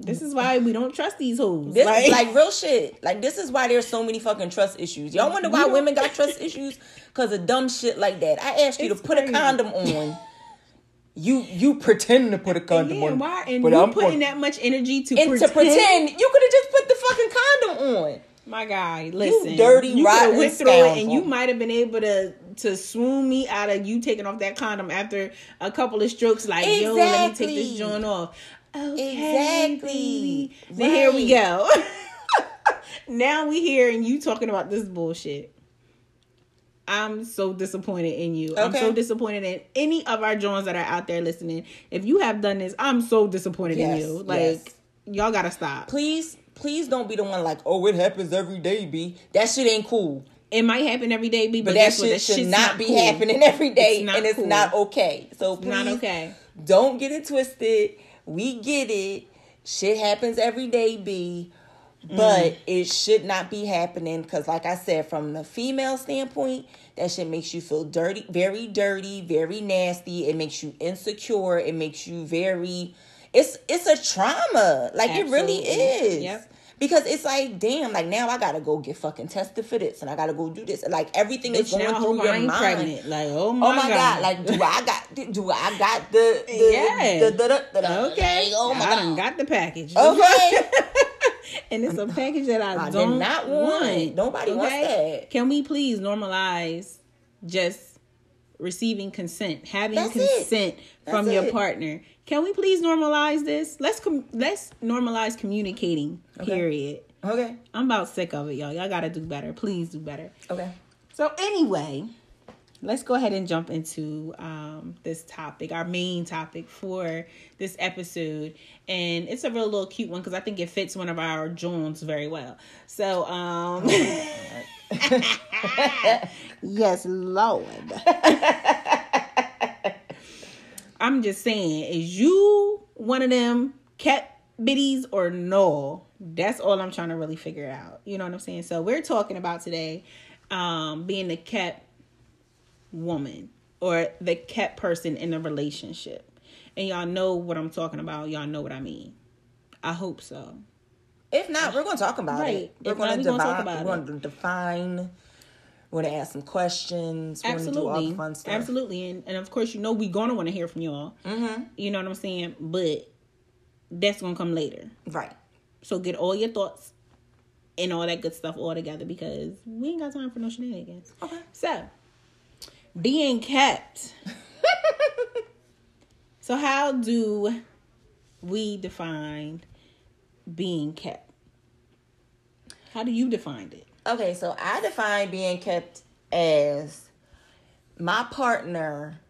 this is why we don't trust these hoes. This is like real shit. Like this is why there's so many fucking trust issues. Y'all wonder why women got trust issues? Cause of dumb shit like that. I asked you It's to put crazy. a condom on. You you pretend to put a condom yeah, on. why? And but you I'm putting put- that much energy to and pretend, to pretend you could have just put the fucking condom on. My guy, listen, you dirty, you rotten went through it, and you might have been able to to swoon me out of you taking off that condom after a couple of strokes. Like, yo, let me take this joint off. Okay, Exactly. baby. Then here we go. now we here, and you talking about this bullshit. I'm so disappointed in you. I'm so disappointed in any of our Johns that are out there listening. If you have done this, I'm so disappointed Yes, in you. Like, yes. y'all gotta stop. Please, please don't be the one like, oh, it happens every day, B. That shit ain't cool. It might happen every day, B, but, But that what? shit That should shit's not, be cool. happening every day, It's and it's cool. not okay. So please, not okay. Don't get it twisted. We get it. Shit happens every day, B. But Mm. it should not be happening because, like I said, from the female standpoint, that shit makes you feel dirty, very dirty, very nasty. It makes you insecure. It makes you very. It's it's a trauma. Like it really is. Yep. Because it's like, damn, like now I gotta go get fucking tested for this, and I gotta go do this. Like everything is going now through your mind. pregnant. Like, oh my, Oh my god. Like, do I got? Do I got the? the Yeah. The, the, okay. Like, oh my I done god. got the package. Okay. and it's a package that I, I did don't not want. Nobody wants that. Can we please normalize just receiving consent, having That's it. consent from That's your it. partner? Can we please normalize this? Let's com- let's normalize communicating. Period. okay. I'm about sick of it, y'all. Y'all gotta do better. Please do better. Okay. So anyway, let's go ahead and jump into um, this topic, our main topic for this episode, and it's a real little cute one because I think it fits one of our Jones very well. So, um, yes, Lord. I'm just saying, is you one of them cat biddies or no? That's all I'm trying to really figure out. You know what I'm saying? So we're talking about today um being the cat woman. or the kept person in a relationship. And y'all know what I'm talking about. Y'all know what I mean. I hope so. If not, we're gonna talk about Right. it. We're If gonna we gonna talk about We're it. gonna define. We're gonna ask some questions. We're gonna do all Absolutely. the fun stuff. Absolutely. And, and of course, you know, we're going to want to hear from y'all. Mm-hmm. You know what I'm saying? But that's going to come later. Right. So get all your thoughts and all that good stuff all together because we ain't got time for no shenanigans. Okay. So, being kept. so, how do we define being kept? How do you define it? Okay, so I define being kept as my partner,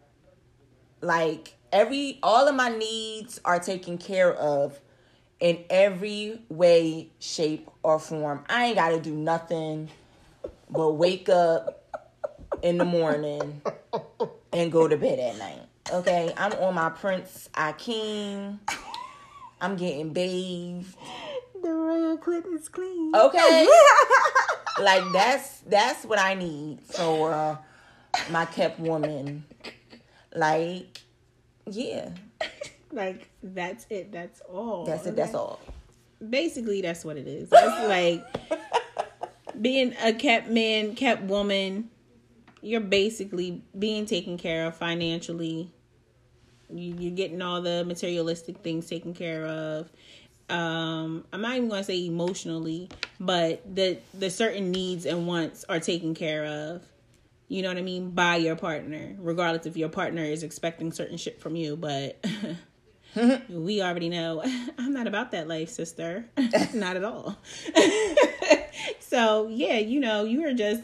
like every all of my needs are taken care of in every way, shape, or form. I ain't gotta do nothing but wake up in the morning and go to bed at night. Okay, I'm on my Prince Akeem. I'm getting bathed. The royal clit is clean. Okay. like that's that's what I need for uh, my kept woman. Like, yeah, Like that's it. That's all. that's it. That's all. Basically, that's what it is. It's like being a kept man, kept woman. You're basically being taken care of financially. You, you're getting all the materialistic things taken care of. Um, I'm not even going to say emotionally, but the the certain needs and wants are taken care of. You know what I mean by your partner, regardless if your partner is expecting certain shit from you. But we already know I'm not about that life, sister. not at all. so yeah, you know, you are just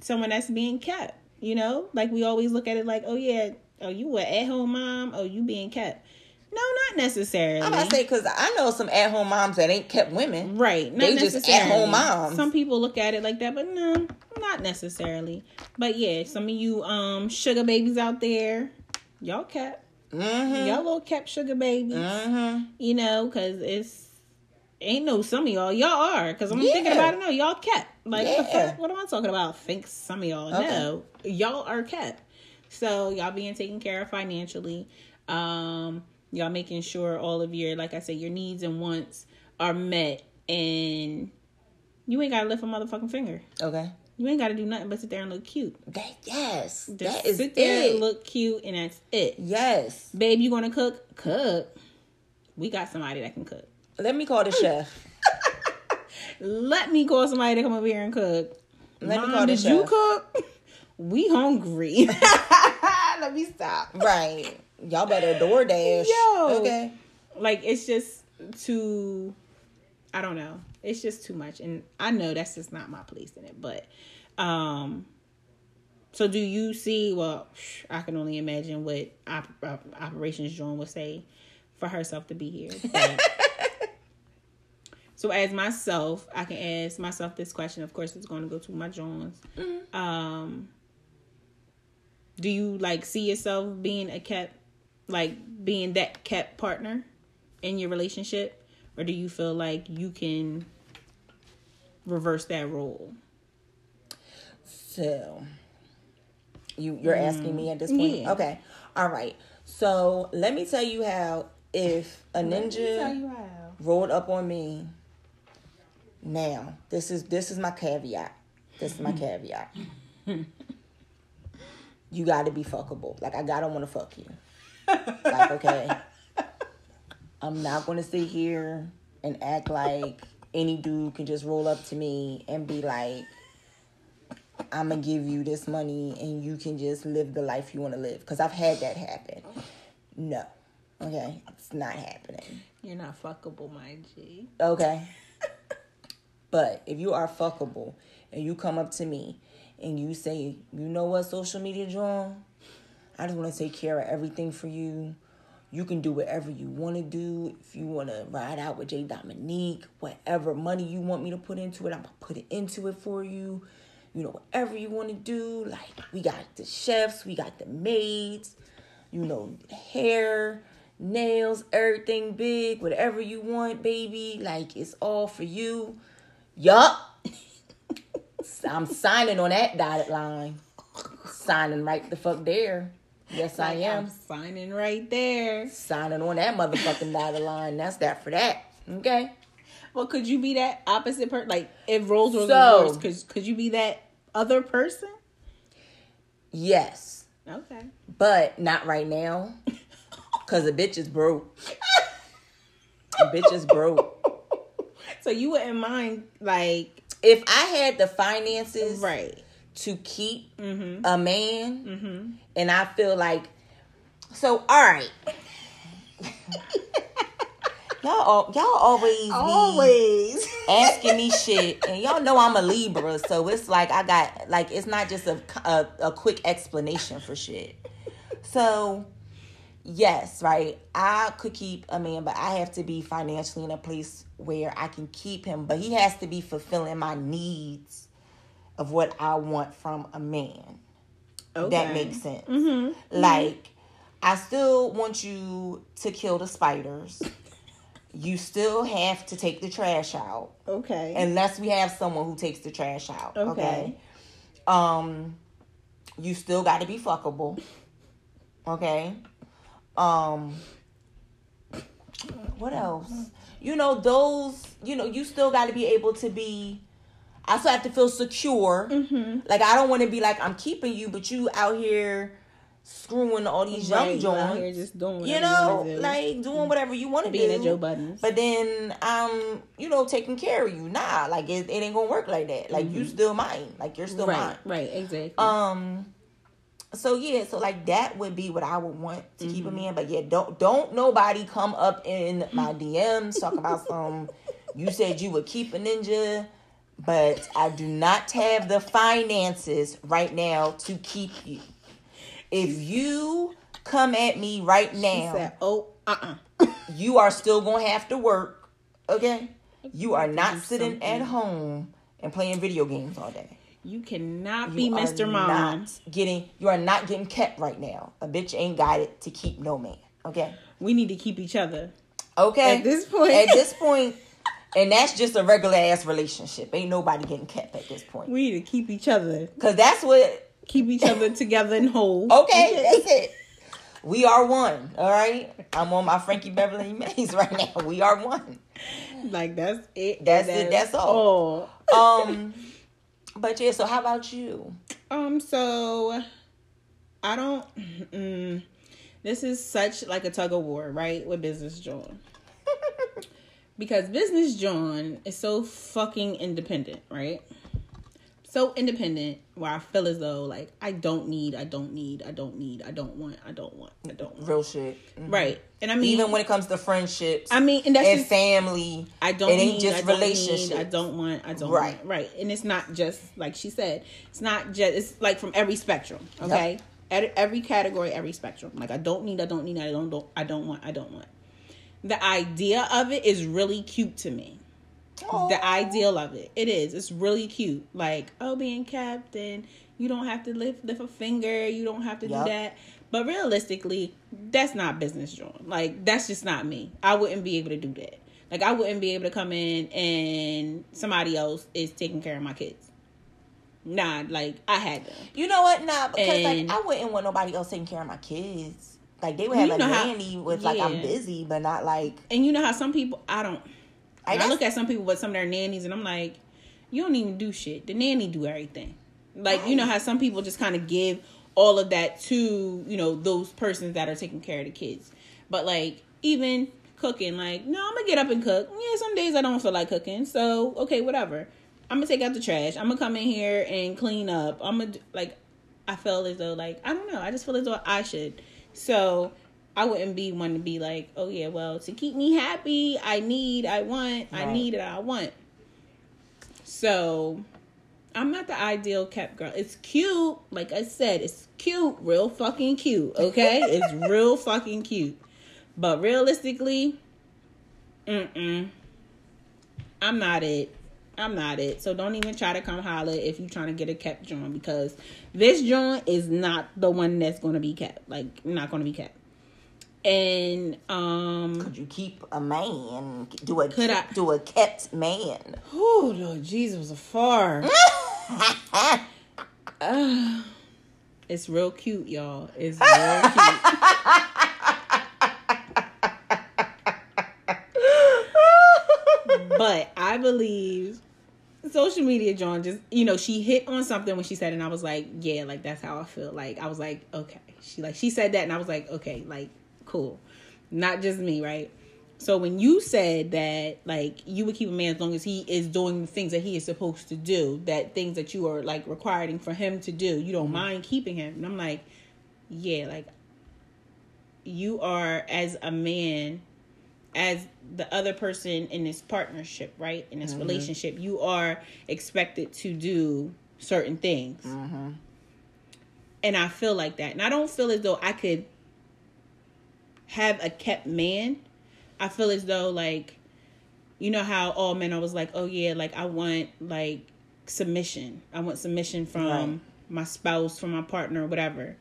someone that's being kept. You know, like we always look at it like, oh yeah, oh you a at home mom, oh you being kept. No, not necessarily. I'm about to say because I know some at home moms that ain't kept women. Right. Not They just necessarily. at-home moms. Some people look at it like that, but no, not necessarily. But yeah, some of you um sugar babies out there, y'all kept. Mm-hmm. Y'all little kept sugar babies. Mm-hmm. You know, because it's ain't no some of y'all. Y'all are because I'm Yeah. thinking about it now. Y'all kept. Like Yeah. fuck? What am I talking about? Think some of y'all. Okay. No, y'all are kept. So y'all being taken care of financially. Um, y'all making sure all of your, like I said, your needs and wants are met, and you ain't gotta lift a motherfucking finger. Okay. You ain't gotta do nothing but sit there and look cute. That yes, Just that is sit there it. and look cute, and that's it. yes. Babe, you gonna cook? Cook. We got somebody that can cook. Let me call the chef. Let me call somebody to come over here and cook. Let me call the did you cook? We hungry. Let me stop. Right. Y'all better DoorDash. Yo. Okay. Like it's just too. I don't know. It's just too much, and I know that's just not my place in it. But, um, so do you see? Well, I can only imagine what op- op- Operations Joan would say for herself to be here. But- so as myself, I can ask myself this question. Of course, it's going to go to my Jones. Um, do you like see yourself being a kept, like being that kept partner in your relationship, or do you feel like you can reverse that role? So, you you're asking me at this point? Yeah. Okay. All right. So let me tell you how if a ninja rolled up on me. Now, this is this is my caveat. This is my caveat. you got to be fuckable. Like I gotta want to fuck you. Like okay. I'm not gonna sit here and act like any dude can just roll up to me and be like, I'm gonna give you this money and you can just live the life you want to live. Because I've had that happen. No. Okay. It's not happening. You're not fuckable, my G. Okay. but if you are fuckable and you come up to me and you say, you know what, social media John, I just want to take care of everything for you. You can do whatever you want to do. If you want to ride out with Jay Dominique, whatever money you want me to put into it, I'm going to put it into it for you. You know, whatever you want to do. Like, we got the chefs, we got the maids, you know, hair, nails, everything big, whatever you want, baby. Like, it's all for you. Yup. I'm signing on that dotted line. signing right the fuck there. Yes, I am. I'm signing right there. Signing on that motherfucking dotted line. That's that for that. Okay. Well, could you be that opposite person? Like, if roles were So- reversed, could could you be that other person? Yes. Okay. But not right now. Cause the bitch is broke. the bitch is broke. So you wouldn't mind, like, If I had the finances right? To keep Mm-hmm. a man, and I feel like, so all right, y'all, al- y'all always, be asking me shit, and y'all know I'm a Libra, so it's like I got like it's not just a a, a quick explanation for shit. So yes, right, I could keep a man, but I have to be financially in a place where I can keep him, but he has to be fulfilling my needs of what I want from a man. Okay. That makes sense. Like, I still want you to kill the spiders. You still have to take the trash out Okay. unless we have someone who takes the trash out. Okay. Okay. Um, you still got to be fuckable. Okay. Um, what else? You know those. You know you still got to be able to be. I still have to feel secure. Mm-hmm. Like I don't want to be like I'm keeping you, but you out here screwing all these young Right, you out here joints. just doing You know, do. like doing whatever you want to do. Being at Joe. But then I'm, you know, taking care of you. Nah, like it, it ain't gonna work like that. Like you still mine. Like you're still Mm-hmm. right, mine. right, exactly. Um. So yeah, so like that would be what I would want to keep Mm-hmm. him in. But yeah, don't don't nobody come up in my DMs talk about some. You said you would keep a ninja, but I do not have the finances right now to keep you. If you come at me right now, Said, oh, uh, uh you are still gonna have to work. Okay, you are not sitting at home and playing video games all day. You cannot be You are Mr. Mom. Getting you are not getting kept right now. A bitch ain't got it to keep no man. Okay. We need to keep each other. Okay. At this point. At this point, and that's just a regular ass relationship. Ain't nobody getting kept at this point. We need to keep each other, Cause that's what. keep each other together and whole. Okay, that's it. We are one. All right. I'm on my Frankie Beverly Maze right now. We are one. Like that's it. That's it, that's all. all. Um. But yeah. So how about you? Um, so I don't. Mm, this is such like a tug of war, right? With Business John, because Business John is so fucking independent, right? So independent, where I feel as though like I don't need, I don't need, I don't need, I don't want, I don't want, I don't want. Real shit. Mhm. Right, and I mean, Even when it comes to friendships. I mean, and that's and just, family. I don't It ain't need, just relationships. I don't want. I don't Right. want. Right. And it's not just like she said. It's not just. It's like from every spectrum. Okay. At every category, every spectrum. Like I don't need. I don't need. I don't. don't I don't want. I don't want. The idea of it is really cute to me. The ideal of it. It is. It's really cute. Like oh, being kept and you don't have to lift lift a finger. You don't have to Yup. do that. But realistically, that's not business, John. Like that's just not me. I wouldn't be able to do that. Like I wouldn't be able to come in and somebody else is taking care of my kids. Nah, like I had them. You know what? Nah, because And- like I wouldn't want nobody else taking care of my kids. Like they would have You a know how- nanny with like I'm busy, but not like And you know how some people I don't I, I, look at some people with some of their nannies and I'm like, you don't even do shit. The nanny do everything. Like you know how some people just kind of give all of that to you know those persons that are taking care of the kids. But like even cooking, like no, I'm gonna get up and cook. Yeah, some days I don't feel like cooking, so okay, whatever. I'm gonna take out the trash. I'm gonna come in here and clean up. I'm gonna like. I feel as though like I don't know. I just feel as though I should. So I wouldn't be one to be like, oh yeah, well to keep me happy, I need, I want, I need it, I want. So I'm not the ideal kept girl. It's cute, like I said, it's cute, real fucking cute. Okay, it's real fucking cute. But realistically, mm mm, I'm not it. I'm not it. So don't even try to come holler if you're trying to get a kept joint because this joint is not the one that's going to be kept. Like not going to be kept. And um, could you keep a man? Do a Could I- do a kept man? oh Lord Jesus, a far. Uh, It's real cute, y'all. It's real cute. but I believe social media John just you know she hit on something when she said and I was like yeah like that's how I feel. Like I was like okay. She like she said that and I was like okay like cool. Not just me right? So when you said that like you would keep a man as long as he is doing the things that he is supposed to do that things that you are like requiring for him to do you don't mm-hmm. mind keeping him? And I'm like yeah like you are as a man as the other person in this partnership, right? In this mm-hmm. relationship, you are expected to do certain things. Mm-hmm. And I feel like that. And I don't feel as though I could have a kept man. I feel as though, like, you know how all men, I was like, oh, yeah, like, I want, like, submission. I want submission from Right. my spouse, from my partner, whatever.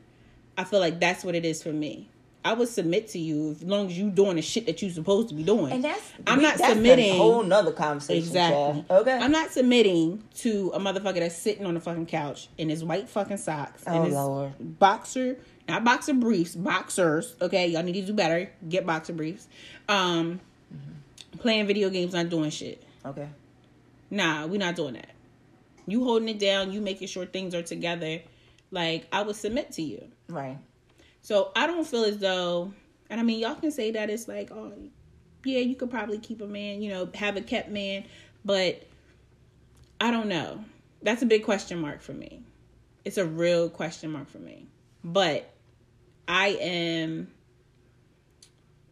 I feel like that's what it is for me. I would submit to you as long as you doing the shit that you supposed to be doing. And that's I'm we- not that's submitting. A whole nother conversation. Exactly. child. Okay. I'm not submitting to a motherfucker that's sitting on the fucking couch in his white fucking socks Oh, and his Lord. boxer, not boxer briefs, boxers. Okay, y'all need to do better. Get boxer briefs. Um, playing video games, not doing shit. Okay. Nah, we're not doing that. You holding it down. You making sure things are together. Like I would submit to you. Right. So I don't feel as though, and I mean, y'all can say that it's like, oh, yeah, you could probably keep a man, you know, have a kept man, but I don't know. That's a big question mark for me. It's a real question mark for me. But I am,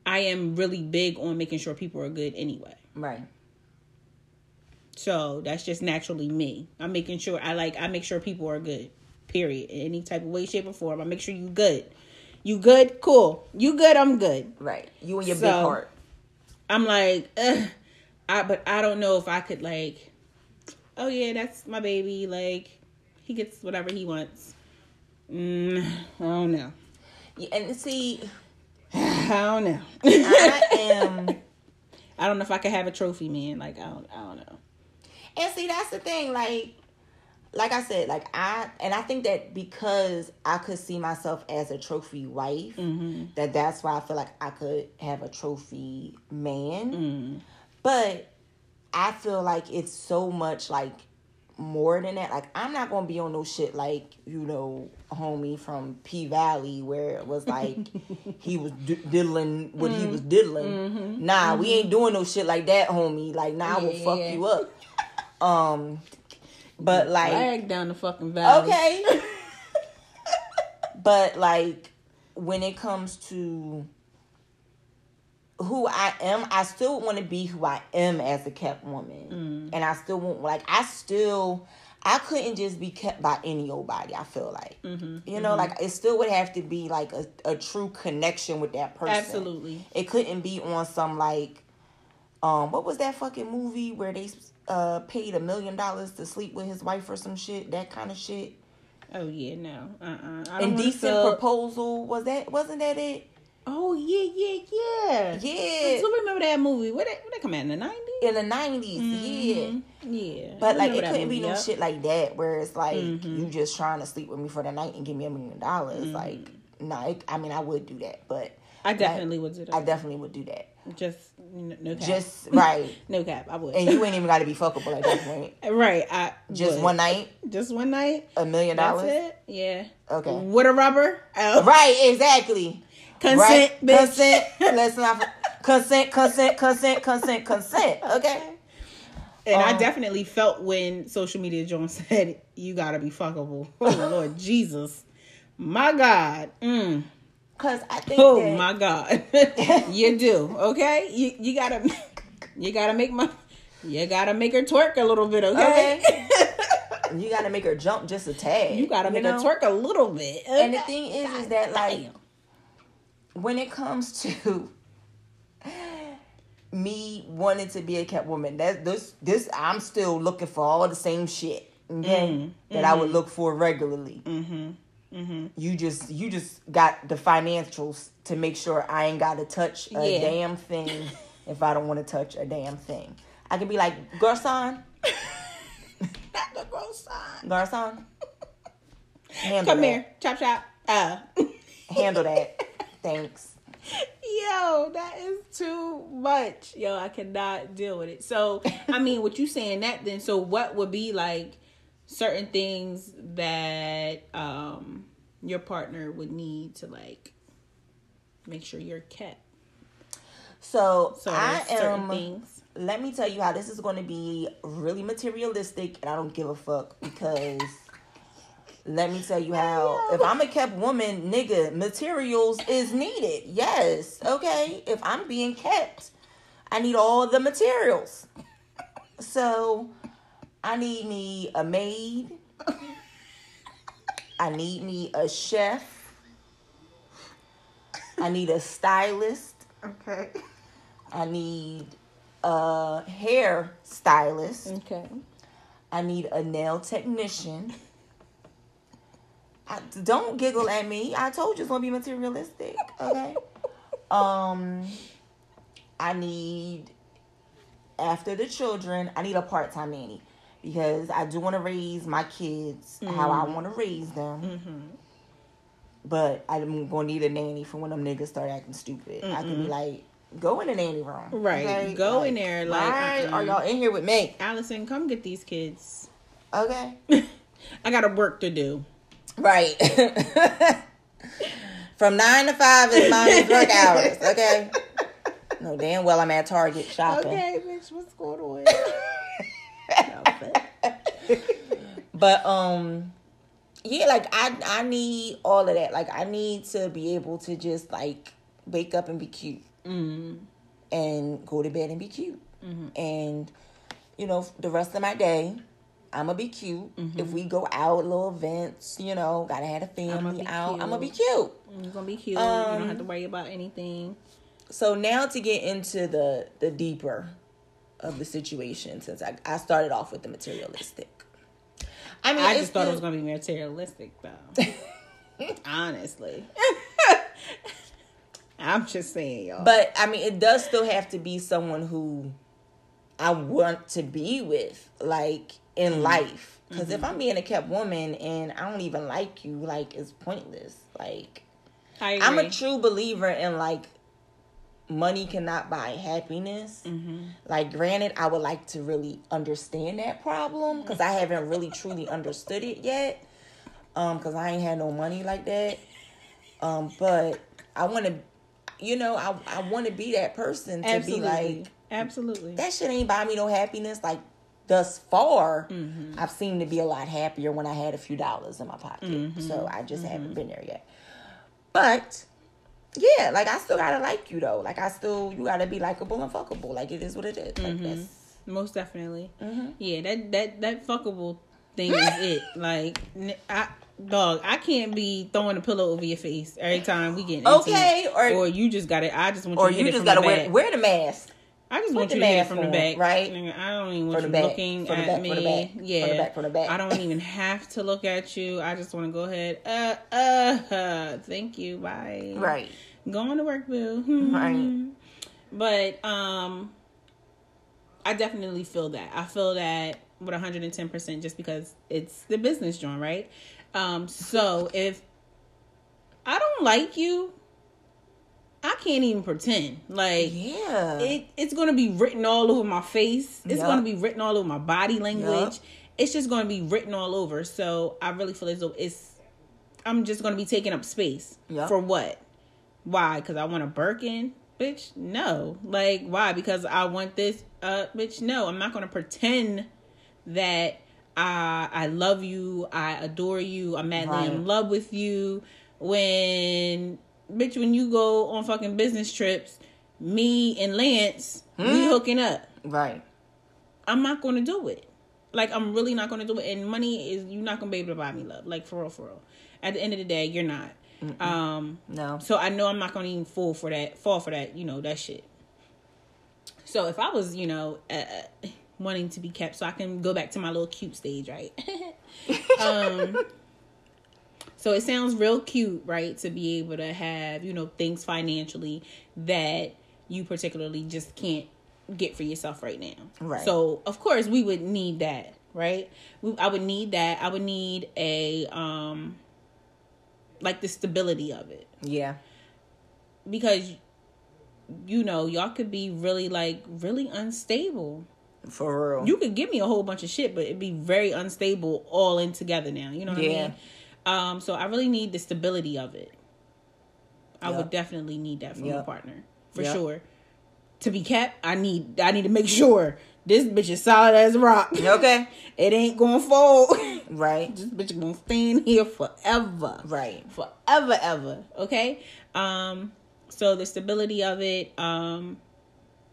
I am really big on making sure people are good anyway. Right. So that's just naturally me. I'm making sure I like I make sure people are good. Period. In any type of way, shape, or form. I make sure you good. You good? Cool. You good? I'm good. Right. You and your big heart. I'm like, Ugh. I but I don't know if I could like oh yeah, that's my baby, like he gets whatever he wants. Mm, I don't know. Yeah, and see, I don't know. I am. I don't know if I could have a trophy man. Like I don't I don't know. And see, that's the thing. Like, like I said, like I and I think that because I could see myself as a trophy wife, mm-hmm. that that's why I feel like I could have a trophy man. Mm. But I feel like it's so much like more than that. Like I'm not gonna be on no shit like you know, homie from P Valley where it was like he was d- diddling what he mm. was diddling. Mm-hmm. Nah, we ain't mm-hmm. doing no shit like that, homie. Like, nah, I will fuck yeah. you up. Um, but like, Flag down the fucking valley. okay, but like when it comes to who I am, I still want to be who I am as a kept woman, mm. and I still want like I still. I couldn't just be kept by any old body. I feel like, mm-hmm, you know, mm-hmm. like it still would have to be like a, a true connection with that person. Absolutely. It couldn't be on some like, um, what was that fucking movie where they uh paid a million dollars to sleep with his wife or some shit? That kind of shit. Oh yeah, no. Uh uh don't Indecent proposal was that? Wasn't that it? Oh yeah, yeah, yeah. Yeah, So remember that movie? What that, what that come out in the nineties? in the 90s Yeah, Yeah. but like it couldn't be movie, no yup. Mm-hmm. shit like that where it's like you just trying to sleep with me for the night and give me a million dollars. Like, nah. I mean, I would do that, but I definitely would do that. I definitely would do that. Just no, cap. Just right, no cap. I would. and you ain't even got to be fuckable at that point. right. I Just would. one night, Just one night. a million dollars. Yeah. Okay. With a rubber. Oh. Right, exactly. Consent, right? Consent. Let's not. Consent, consent, consent, consent, consent. Okay. And I Um, definitely felt when social media Jones said you gotta be fuckable. Oh Lord Jesus, my God. Mm. Cause I think Oh that, my God, you do. Okay, you you gotta you gotta make my you gotta make her twerk a little bit. Okay, Okay. you gotta make her jump just a tad. you gotta make know? her twerk a little bit. And the thing is, is that like Damn. when it comes to me wanting to be a cat woman, that this this I'm still looking for all the same shit. Okay, Mm-hmm. that I would look for regularly. You just you just got the financials to make sure I ain't got to touch a Yeah. damn thing if I don't want to touch a damn thing. I could be like, Garcon, Not the sign. Garcon, Handle Come that. here, chop chop. Uh, Handle that. Thanks. yo, that is too much. Yo, I cannot deal with it. So, I mean, what you saying that then? So, what would be like certain things that um your partner would need to like make sure you're kept? So, So, I am. things. Let me tell you how this is going to be really materialistic, and I don't give a fuck because. Let me tell you how. If I'm a kept woman, nigga, materials is needed. Yes, okay. If I'm being kept, I need all the materials. So, I need me a maid. I need me a chef. I need a stylist. Okay. I need a hair stylist. Okay. I need a nail technician. I, don't giggle at me. I told you it's gonna be materialistic. Okay. um, I need after the children. I need a part time nanny because I do want to raise my kids how I mm. want to raise them. Mm-hmm. But I'm gonna need a nanny for when them niggas start acting stupid. I can be like, go in the nanny room. Right. Go in there, like, why uh-uh. are y'all in here with me? Allison, come get these kids. Okay. I got a work to do. Right. From nine to five is mommy's work hours. Okay. No, damn well I'm at Target shopping. Okay, bitch, what's going on? But um, yeah, like I I need all of that. Like I need to be able to just like wake up and be cute, mm-hmm. and go to bed and be cute, mm-hmm. and you know the rest of my day. I'm gonna be cute. Mm-hmm. If we go out, little events, you know, gotta have a family be out. I'm gonna be cute. You're gonna be cute. you don't have to um, worry about anything. so now to get into the the deeper of the situation since i, I started off with the materialistic i mean I just thought it was gonna be materialistic though. Honestly. I'm just saying, y'all. but i mean it does still have to be someone who i want to be with like in Mm-hmm. life because if i'm being a kept woman and i don't even like you like it's pointless like I i'm a true believer in like money cannot buy happiness. Mm-hmm. Like, granted, I would like to really understand that problem because I haven't really truly understood it yet. Um, because I ain't had no money like that. Um, but I want to, you know, I I want to be that person to Absolutely. be like Absolutely. that shit ain't buy me no happiness. Like thus far, Mm-hmm. I've seemed to be a lot happier when I had a few dollars in my pocket. Mm-hmm. So I just haven't been there yet. But yeah, like I still gotta like you though. Like I still you gotta be likable and fuckable. Like it is what it is. Like Mm-hmm. that's Most definitely. Mm-hmm. Yeah, that that that fuckable thing is it. Like, I dog, I can't be throwing a pillow over your face every time we get into Okay, it. or- or you just got it. I just want you or you just gotta wear wear the mask. I just put want you to hit it from the back, right? I don't even want you back, looking from the at back, me. from the back, from the yeah, back, from the back. I don't even have to look at you. I just want to go ahead. Uh, uh, uh, thank you. Bye. Right. Going to work, boo. Right. But um, I definitely feel that. I feel that with 110% just because it's the business joint, right? Um, so if I don't like you, I can't even pretend. Like, Yeah. it, it's going to be written all over my face. It's Yup. going to be written all over my body language. Yup. It's just going to be written all over. So I really feel as though it's, I'm just going to be taking up space. Yup. For what? Why? Because I want a Birkin? Bitch, no. Like, why? Because I want this? Uh, bitch, no. I'm not going to pretend that I I love you, I adore you, I'm madly Right. in love with you. When bitch, when you go on fucking business trips, me and Lance, we Hmm? hooking up. right. I'm not gonna do it. Like I'm really not gonna do it. And money is you're not gonna be able to buy me love. Like for real, for real. At the end of the day, you're not. Um No. so I know I'm not gonna even fall for that, fall for that, you know, that shit. So if I was, you know, uh, wanting to be kept, so I can go back to my little cute stage, right? um, so it sounds real cute, right, to be able to have, you know, things financially that you particularly just can't get for yourself right now. Right. So of course we would need that right? We, I would need that. I would need a um like the stability of it Yeah. because you know y'all could be really like really unstable. For real. You could give me a whole bunch of shit, but it'd be very unstable all in together now. You know what I Yeah. mean? Um, so I really need the stability of it. I would definitely need that from a partner for Yep. sure. To be kept, I need I need to make sure this bitch is solid as a rock. okay. It ain't gonna fold. Right. this bitch gonna stay in here forever. Right. Forever, ever. Okay. Um. So the stability of it. Um.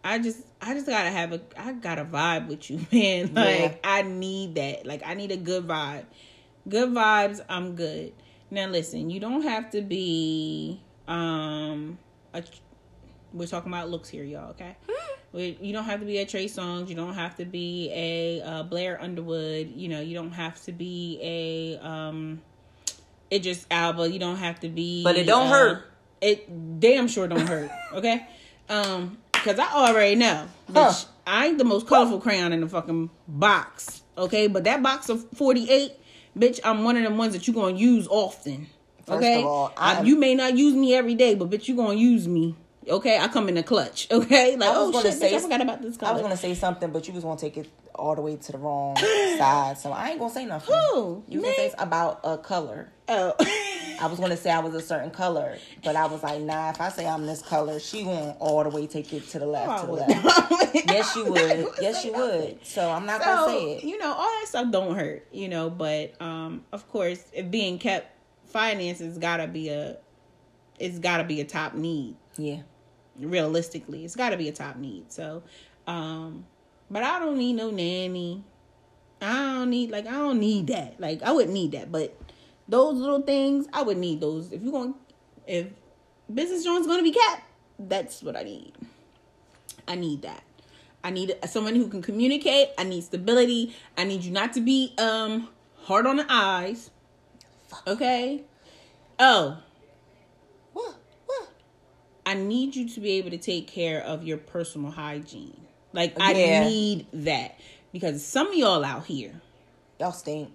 I just, I just gotta have a, I gotta vibe with you, man. Like Yeah. I need that. Like I need a good vibe. Good vibes. I'm good. Now listen, you don't have to be, um, a, we're talking about looks here, y'all. Okay. We- You don't have to be a Trey Songz. You don't have to be a uh, Blair Underwood. You know, you don't have to be a um, Idris Elba. You don't have to be. But it don't uh, hurt. It damn sure don't hurt. Okay, um, because I already know, Huh. bitch. I ain't the most colorful crayon in the fucking box. Okay, but that box of forty eight, bitch, I'm one of them ones that you're gonna use often. First okay, of all, I- you may not use me every day, but bitch, you're gonna use me. Okay, I come in the clutch. Okay, like I was oh gonna shit, say- bitch, I forgot about this color. I was gonna say something, but you was gonna take it all the way to the wrong side, so I ain't gonna say nothing. Who? You Me? gonna say about a color. oh. I was gonna say I was a certain color, but I was like, nah. If I say I'm this color, she won't all the way take it to the left, to the left. Yes, you would. Yes, you would. So I'm not gonna say it. You know, all that stuff don't hurt, you know, but um of course being kept finances gotta be a it's gotta be a top need. Yeah. Realistically. It's gotta be a top need. So um but I don't need no nanny. I don't need like I don't need that. Like I wouldn't need that. But those little things, I would need those. If you going if business joint's gonna be kept, that's what I need. I need that. I need someone who can communicate. I need stability. I need you not to be um hard on the eyes. Okay. Oh, What? What? I need you to be able to take care of your personal hygiene. Like Yeah. I need that because some of y'all out here, Y'all stink.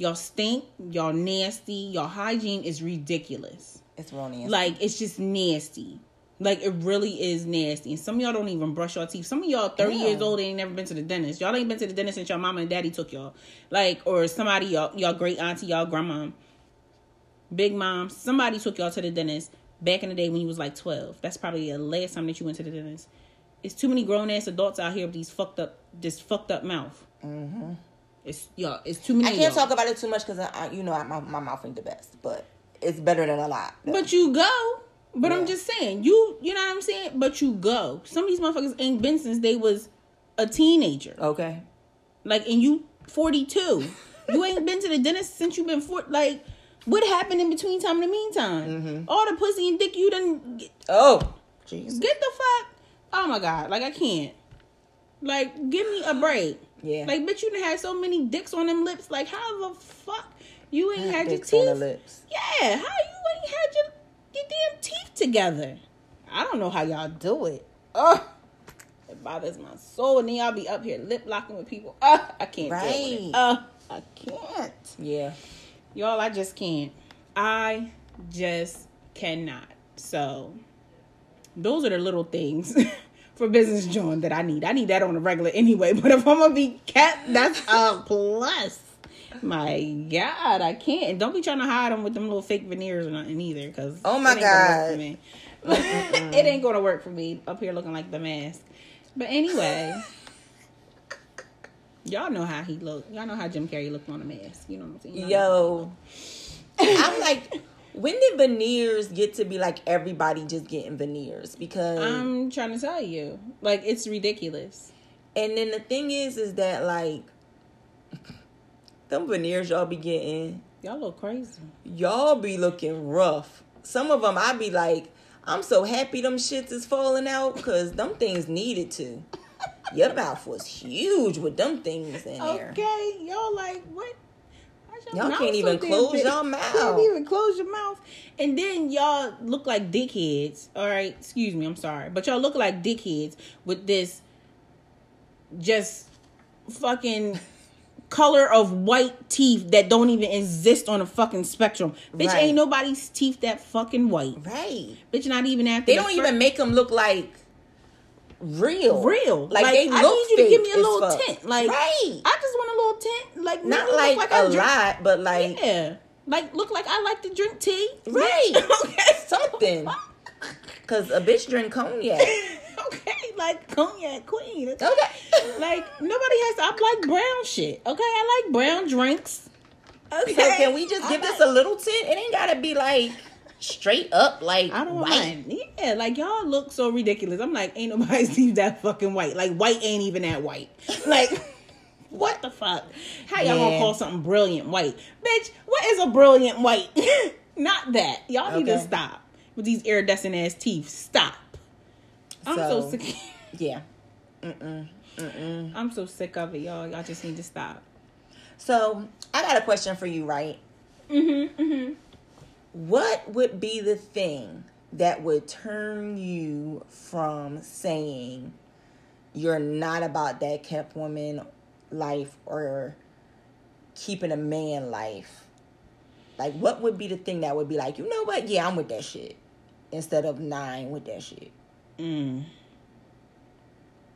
Y'all stink, y'all nasty, y'all hygiene is ridiculous. It's real nasty. Like it's just nasty. Like it really is nasty. And some of y'all don't even brush your teeth. Some of y'all 30 Yeah. years old ain't never been to the dentist. Y'all ain't been to the dentist since your mama and daddy took y'all. Like or somebody y'all y'all great auntie, y'all grandma, big mom, somebody took y'all to the dentist back in the day when you was like 12. That's probably the last time that you went to the dentist. It's too many grown ass adults out here with these fucked up this fucked up mouth. Mm-hmm. It's y'all. It's too many. I can't talk about it too much because you know, I, my, my mouth ain't the best, but it's better than a lot. though. But you go. But I'm just saying, you you know what I'm saying? But you go. Some of these motherfuckers ain't been since they was a teenager. okay. Like and you 42. you ain't been to the dentist since you been four like what happened in between time and the meantime? Mm-hmm. All the pussy and dick you done get, Oh, jeez. get the fuck. Oh my god, like I can't. Like give me a break. Yeah. Like bitch you done had so many dicks on them lips. Like how the fuck you ain't had your Dicks on the teeth? lips. Yeah, how you ain't had your, your damn teeth together? I don't know how y'all do it. Ugh. It bothers my soul. And then y'all be up here lip locking with people. Ugh, I can't Right. Ugh, I can't. Yeah. Y'all, I just can't. I just cannot. So those are the little things for business John that I need. I need that on a regular anyway. But if I'm gonna be kept, that's a plus. My God, I can't. And don't be trying to hide them with them little fake veneers or nothing either. Because Oh my it ain't gonna work God. it ain't gonna work for me up here looking like the mask. But anyway. Y'all know how he looked. Y'all know how Jim Carrey looked on a mask. You know what I'm saying? Yo. I'm like, when did veneers get to be like everybody just getting veneers? Because I'm trying to tell you, like it's ridiculous. and then the thing is, is that like them veneers y'all be getting, Y'all look crazy. y'all be looking rough. Some of them I be like, I'm so happy them shits is falling out because them things needed to. Your mouth was huge with them things in there. Okay, y'all like what? Y'all mouth can't even close big? your Can't mouth. even close your mouth, and then y'all look like dickheads. All right, excuse me, I'm sorry, but y'all look like dickheads with this just fucking color of white teeth that don't even exist on a fucking spectrum. Bitch, Right. ain't nobody's teeth that fucking white. Right. Bitch, not even after They the don't fir- even make them look like real. real. Like, they I need you to give me a little fuck. tint. Like Right. I just want a little tint. Like Not like, look a lot, but like Yeah. Like look like I like to drink tea. Right. Okay. something. Cause a bitch drink cognac. okay. Like cognac queen. Okay. Like nobody has to I like brown shit. Okay. I like brown drinks. Okay. So can we just give I this a little tint? It ain't gotta be like straight up like I don't white. mind. Yeah, like y'all look so ridiculous. I'm like, ain't nobody sees that fucking white. Like white ain't even that white. Like what the fuck? How y'all gonna call something brilliant white? Bitch, what is a brilliant white? Not that. Y'all need to stop with these iridescent ass teeth. Stop. I'm so, So- sick. Yeah. I'm so sick of it, y'all. Y'all just need to stop. So I got a question for you, right? Mm-hmm. Mm-hmm. What would be the thing that would turn you from saying you're not about that kept woman life or keeping a man life? Like, what would be the thing that would be like, you know what? Yeah, I'm with that shit. Instead of nine with that shit. Mm.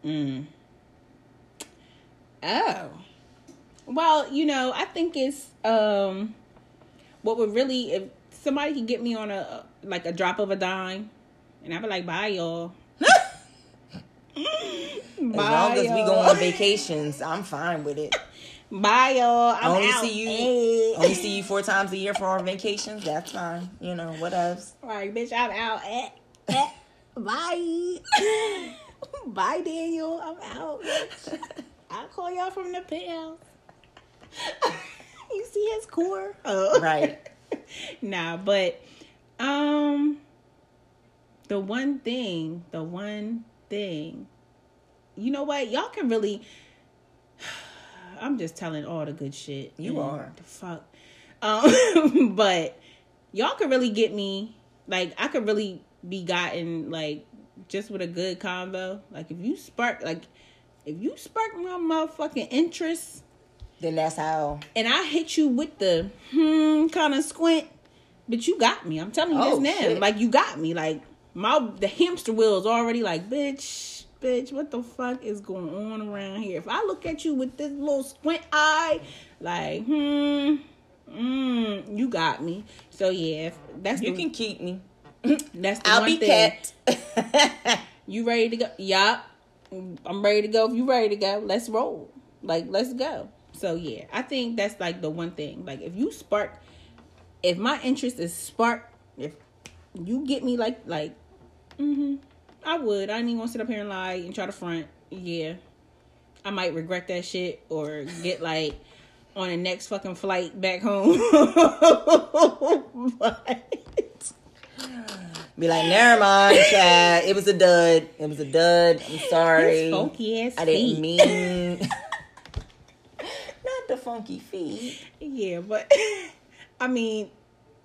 Mm. Oh. Well, you know, I think it's um what would really somebody could get me on a like a drop of a dime and I'd be like, bye y'all. As long as we go on vacations, I'm fine with it. Bye y'all. I'm only out. see you Hey. only see you four times a year for our vacations. That's fine. You know, what else? Like, bitch, I'm out. Eh, eh. Bye. Bye, Daniel. I'm out. bitch. I'll call y'all from the penthouse. you see his core? Oh. Right. Nah, but um the one thing, the one thing, you know what? Y'all can really I'm just telling all the good shit. You are. The fuck. Um but y'all could really get me like I could really be gotten like just with a good combo. Like if you spark like if you spark my motherfucking interest Then that's how and I hit you with the hmm kind of squint, but you got me. I'm telling you Oh, this now. shit. Like you got me. Like my the hamster wheel is already like, bitch, bitch, what the fuck is going on around here? If I look at you with this little squint eye, like, hmm, mm, you got me. So yeah, that's you the, can keep me. that's the I'll one be thing. kept. You ready to go? Yup. I'm ready to go. If you ready to go, let's roll. Like, let's go. So yeah, I think that's like the one thing. Like if you spark if my interest is spark, if you get me like like mm-hmm, I would. I ain't even gonna sit up here and lie and try to front. Yeah. I might regret that shit or get like on the next fucking flight back home. but Be like, never mind, Chad. It was a dud. It was a dud. I'm sorry. his funky ass I feet. didn't mean. Not the funky feet. Yeah, but I mean,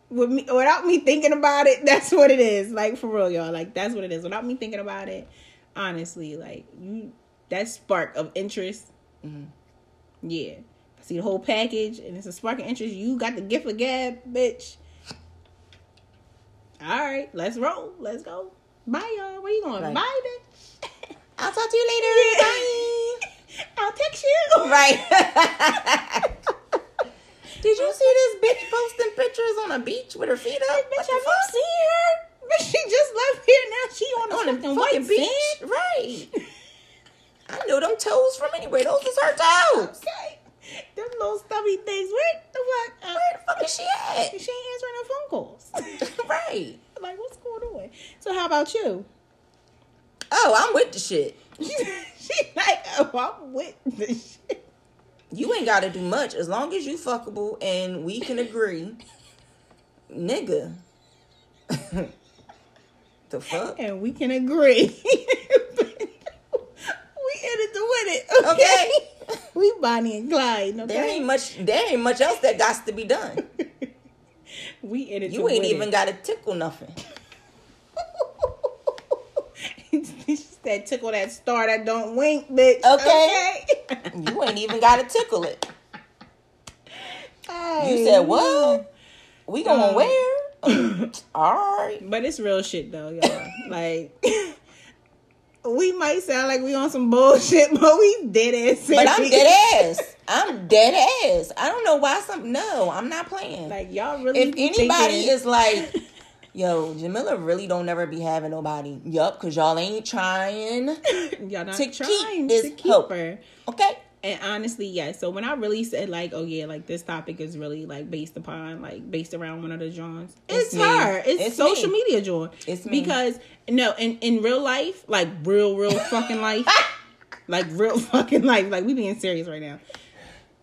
with me without me thinking about it, that's what it is. Like for real, y'all. Like that's what it is. Without me thinking about it, honestly, like you, that spark of interest. Mm-hmm. Yeah, I see the whole package, and it's a spark of interest. You got the gift of gab, bitch. All right, let's roll. Let's go. Bye, y'all. Where you going? Right. Bye, bitch. I'll talk to you later. Bye. I'll text you. Right. Did you see this bitch posting pictures on a beach with her feet up? Bitch, have you seen her? Bitch, she just left here. Now she on on fucking fucking white beach? sand. Right. I know them toes from anywhere. Those is her toes. Okay. Them little stubby things. Where the fuck? Uh, Where the fuck is she at? she ain't answering her phone calls. right. like, what's going on? So, how about you? Oh, I'm with the shit. she like, oh, I'm with the shit. You ain't got to do much as long as you fuckable and we can agree, nigga. the fuck? And we can agree. we it to win it. Okay. Okay. we Bonnie and Clyde. Okay. There ain't much. There ain't much else that got to be done. we to You ain't even got to tickle nothing. That tickle that star that don't wink, bitch. Okay. Okay. You ain't even got to tickle it. like You said what? We going Um, where? All right. But it's real shit though, y'all. like we might sound like we on some bullshit, but we dead ass. But I'm dead ass. I'm dead ass. I don't know why some. No, I'm not playing. Like y'all really. if anybody thinking- is like, yo, Jamila really don't never be having nobody. Yup, cause y'all ain't trying. y'all not to keep trying this to keep hope. her. Okay. And honestly, yeah. So when I really said like, oh yeah, like this topic is really like based upon like based around one of the Johns. It's, It's her. It's, It's social me. media John. It's me. because no, in in real life, like real, real fucking life, like real fucking life, like we being serious right now.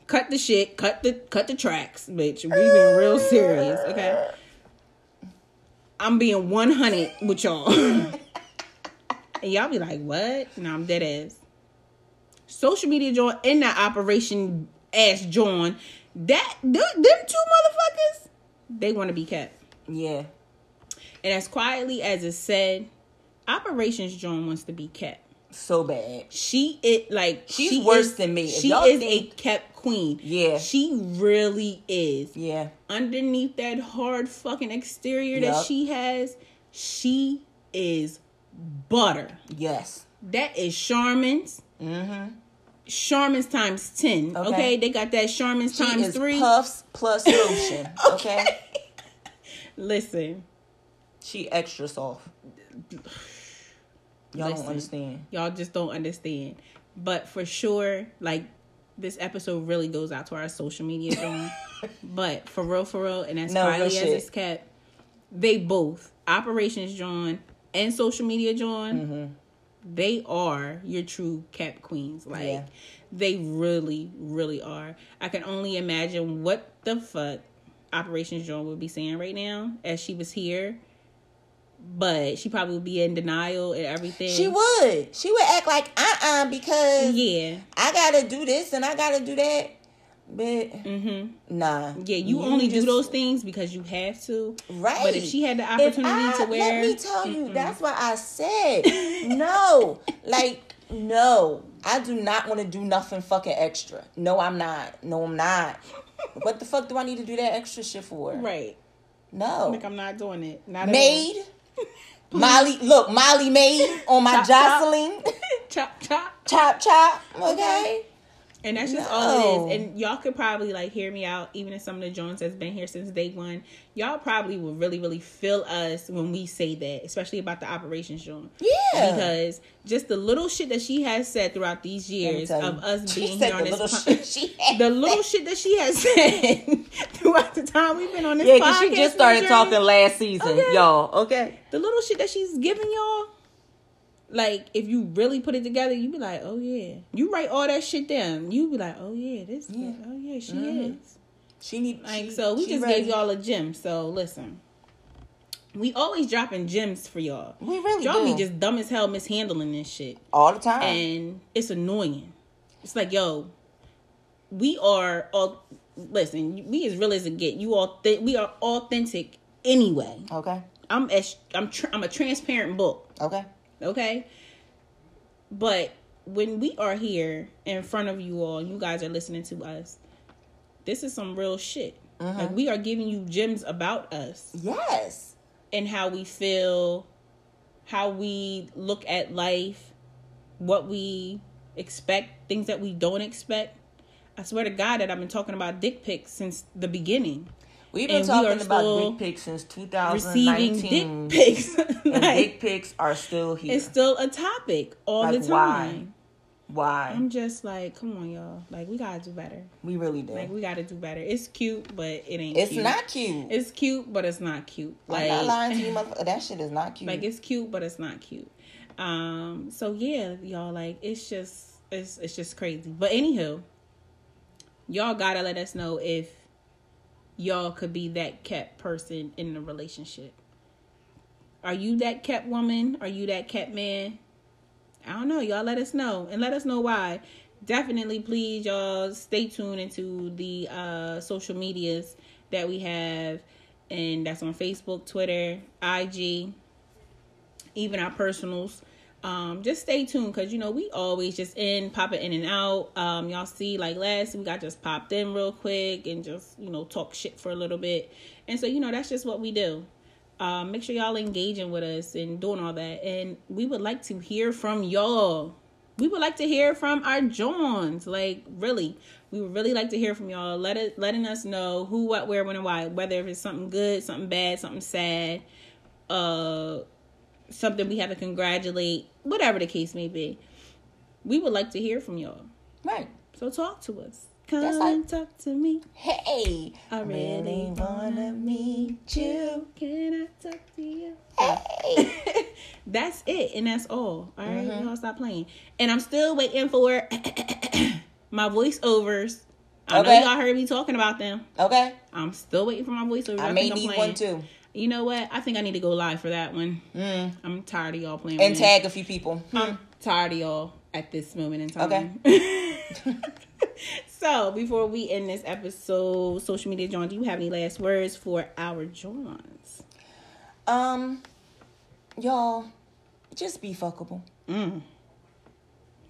Cut the shit. Cut the cut the tracks, bitch. We being real serious, okay? I'm being 100 with y'all. and y'all be like, what? No, I'm dead ass social media joint in that operation ass John, that them, them two motherfuckers, they want to be kept. Yeah. And as quietly as it said, Operations John wants to be kept. So bad. She it like She's she worse is- than me. If She is think- a kept queen. Yeah. she really is. Yeah. Underneath that hard fucking exterior that she has, she is butter. Yes. That is Charmin's. Mm-hmm. Charmin's times ten. Okay, Okay. they got that Charmin's She times is three. puffs plus lotion. okay. Listen, She extra soft. Y'all Listen. don't understand. y'all just don't understand. But for sure, like this episode really goes out to our social media zone. but for real, for real, and as No, quietly as shit. it's kept, they both Operations John and social media John. Mm-hmm. They are your true cap queens. Like Yeah. they really, really are. I can only imagine what the fuck Operations John would be saying right now as she was here. But she probably would be in denial and everything. She would. She would act like uh uh because Yeah. I gotta do this and I gotta do that. But nah. Yeah, you, only do those things because you have to. Right. But if she had the opportunity I- to wear, Let me tell you, that's what I said. no. Like, no. I do not want to do nothing fucking extra. No, I'm not. No, I'm not. what the fuck do I need to do that extra shit for? right? No. Like I'm not doing it. Not at all. Maid. Molly, look, Molly made on my Chop, chop. Jocelyn. chop chop. chop, chop. Okay. And that's just all it is. And y'all could probably like hear me out, even if some of the Jones has been here since day one. Y'all probably will really, really feel us when we say that, especially about the operations Joan. Yeah. Because just the little shit that she has said throughout these years of us being here on this little po- shit she had the little shit that she has said throughout the time we've been on this Yeah, podcast. because she just started journey. talking last season, Okay. y'all. Okay. the little shit that she's giving y'all, like if you really put it together, you be like, oh yeah. You write all that shit down. You be like, oh yeah, this. Yeah. Oh yeah, she Mhm. is. She need Like she- so, we just ready. gave y'all a gem. So listen, we always dropping gems for y'all. We really y'all do. be just dumb as hell mishandling this shit, all the time. and it's annoying. It's like yo, we are all. Listen, we as real as it get. You all, th- we are authentic anyway. okay. I'm as I'm tr- I'm a transparent book. Okay. Okay. But when we are here in front of you all, you guys are listening to us. This is some real shit. Mm-hmm. Like we are giving you gems about us Yes. and how we feel, how we look at life, what we expect, things that we don't expect. I swear to God that I've been talking about dick pics since the beginning. We've been And we talking are about dick pics since Receiving 2019. dick pics. and like, dick pics are still here. it's still a topic all Like, the time. Why? I'm just like, come on, y'all. Like, we gotta do better. we really do. Like, we gotta do better. It's cute, but it ain't. it's cute. not cute. It's cute, but it's not cute. I'm Like, not lying to you, motherfucker. That shit is not cute. like it's cute, but it's not cute. Um. So yeah, y'all. Like, it's just, it's, it's just crazy. But anywho, y'all gotta let us know if y'all could be that kept person in the relationship. Are you that kept woman? Are you that kept man? I don't know. Y'all let us know and let us know why. Definitely, please, y'all stay tuned into the uh, social medias that we have, and that's on Facebook, Twitter, IG, even our personals. Um, just stay tuned because you know we always just in popping in and out. Um, y'all see, like last week I just popped in real quick and just you know talk shit for a little bit, and so you know that's just what we do. Um, make sure y'all engaging with us and doing all that, and we would like to hear from y'all. We would like to hear from our Johns, like really. We would really like to hear from y'all. Let it letting us know who, what, where, when, and why. Whether if it's something good, something bad, something sad, uh something we have to congratulate, whatever the case may be. We would like to hear from y'all. Right. So talk to us. Come That's like- and talk to me. Hey, I really wanna meet you. Can I talk to you? Hey. That's it, and that's all. All right? Mm-hmm. y'all stop playing. And I'm still waiting for my voiceovers. I Okay. know y'all heard me talking about them. Okay. I'm still waiting for my voiceovers. I may think I'm need one too. You know what? I think I need to go live for that one. Mm. I'm tired of y'all playing. And with me. tag a few people. I'm tired of y'all at this moment in time. Okay. so before we end this episode, social media John, do you have any last words for our Johns? Um, y'all, just be fuckable. Mm.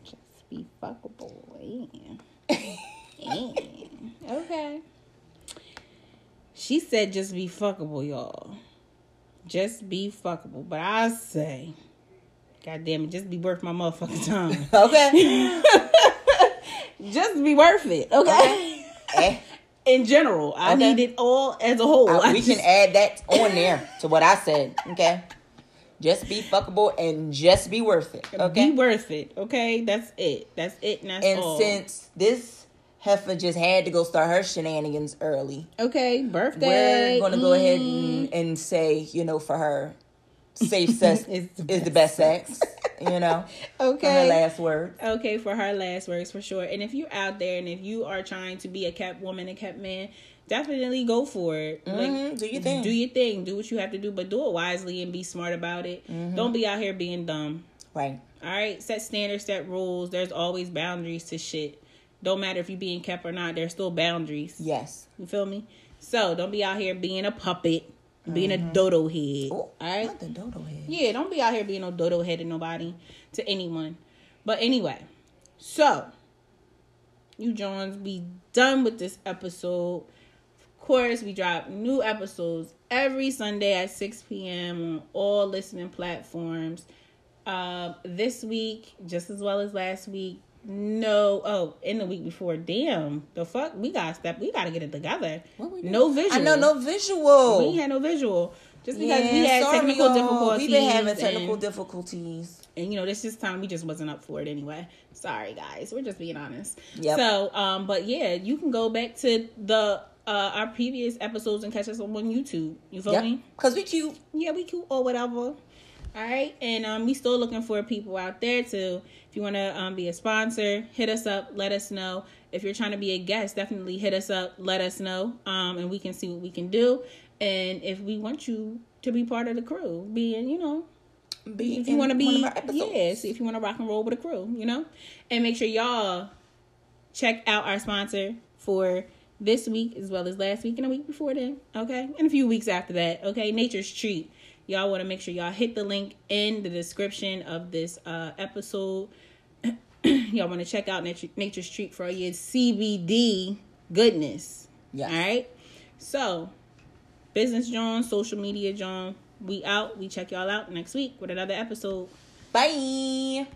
Just be fuckable. Yeah. Yeah. Okay. She said just be fuckable, y'all. Just be fuckable. But I say, God damn it, just be worth my motherfucking time. Okay. just be worth it, okay? Eh, In general, I Okay. need it all as a whole. uh, I we can just- add that on there to what I said. Okay. Just be fuckable and just be worth it. Okay. Be worth it, okay? That's it. That's it, and that's and all. since this heifer just had to go start her shenanigans early, okay, birthday. we're gonna go ahead mm, and, and say, you know, for her, safe sex Is is the the, best sex. You know, Okay. For her last word. Okay, for her last words for sure. And if you're out there and if you are trying to be a kept woman and kept man, definitely go for it. Mhm, do your thing. Do your thing. Do what you have to do, but do it wisely and be smart about it. Mm-hmm. Don't be out here being dumb. Right. All right, set standards, set rules. There's always boundaries to shit. Don't matter if you're being kept or not. There's still boundaries. Yes. You feel me? So don't be out here being a puppet, being a dodo head. Mm-hmm. Oh, all right. Not the dodo head. Yeah, don't be out here being no dodo head to nobody, to anyone. But anyway, so you Johns, we done with this episode. Of course, we drop new episodes every Sunday at 6 p.m. on all listening platforms. Uh, this week, just as well as last week, no. Oh, in the week before, damn, the fuck, we got step, we got to get it together. No visual. I know no visual. We had no visual. Just because Yeah, we had sorry, technical difficulties. We've been having technical and- difficulties. and you know this is time we just wasn't up for it anyway sorry guys we're just being honest Yep. so um but yeah you can go back to the uh our previous episodes and catch us on youtube you feel Yep. me Cause we cute. yeah we cute or whatever all right and um we still looking for people out there to if you want to um be a sponsor hit us up let us know. If you're trying to be a guest definitely hit us up let us know um and we can see what we can do. And if we want you to be part of the crew being you know Be if you want to be of our episodes. yeah see if you want to rock and roll with a crew you know? And make sure y'all check out our sponsor for this week as well as last week and a week before then okay? And a few weeks after that okay? Nature's treat y'all want to make sure y'all hit the link in the description of this uh episode. Y'all want to check out Nature, nature's treat for all your cbd goodness. Yes. all right so business john social media john. We out. We check y'all out next week with another episode. Bye.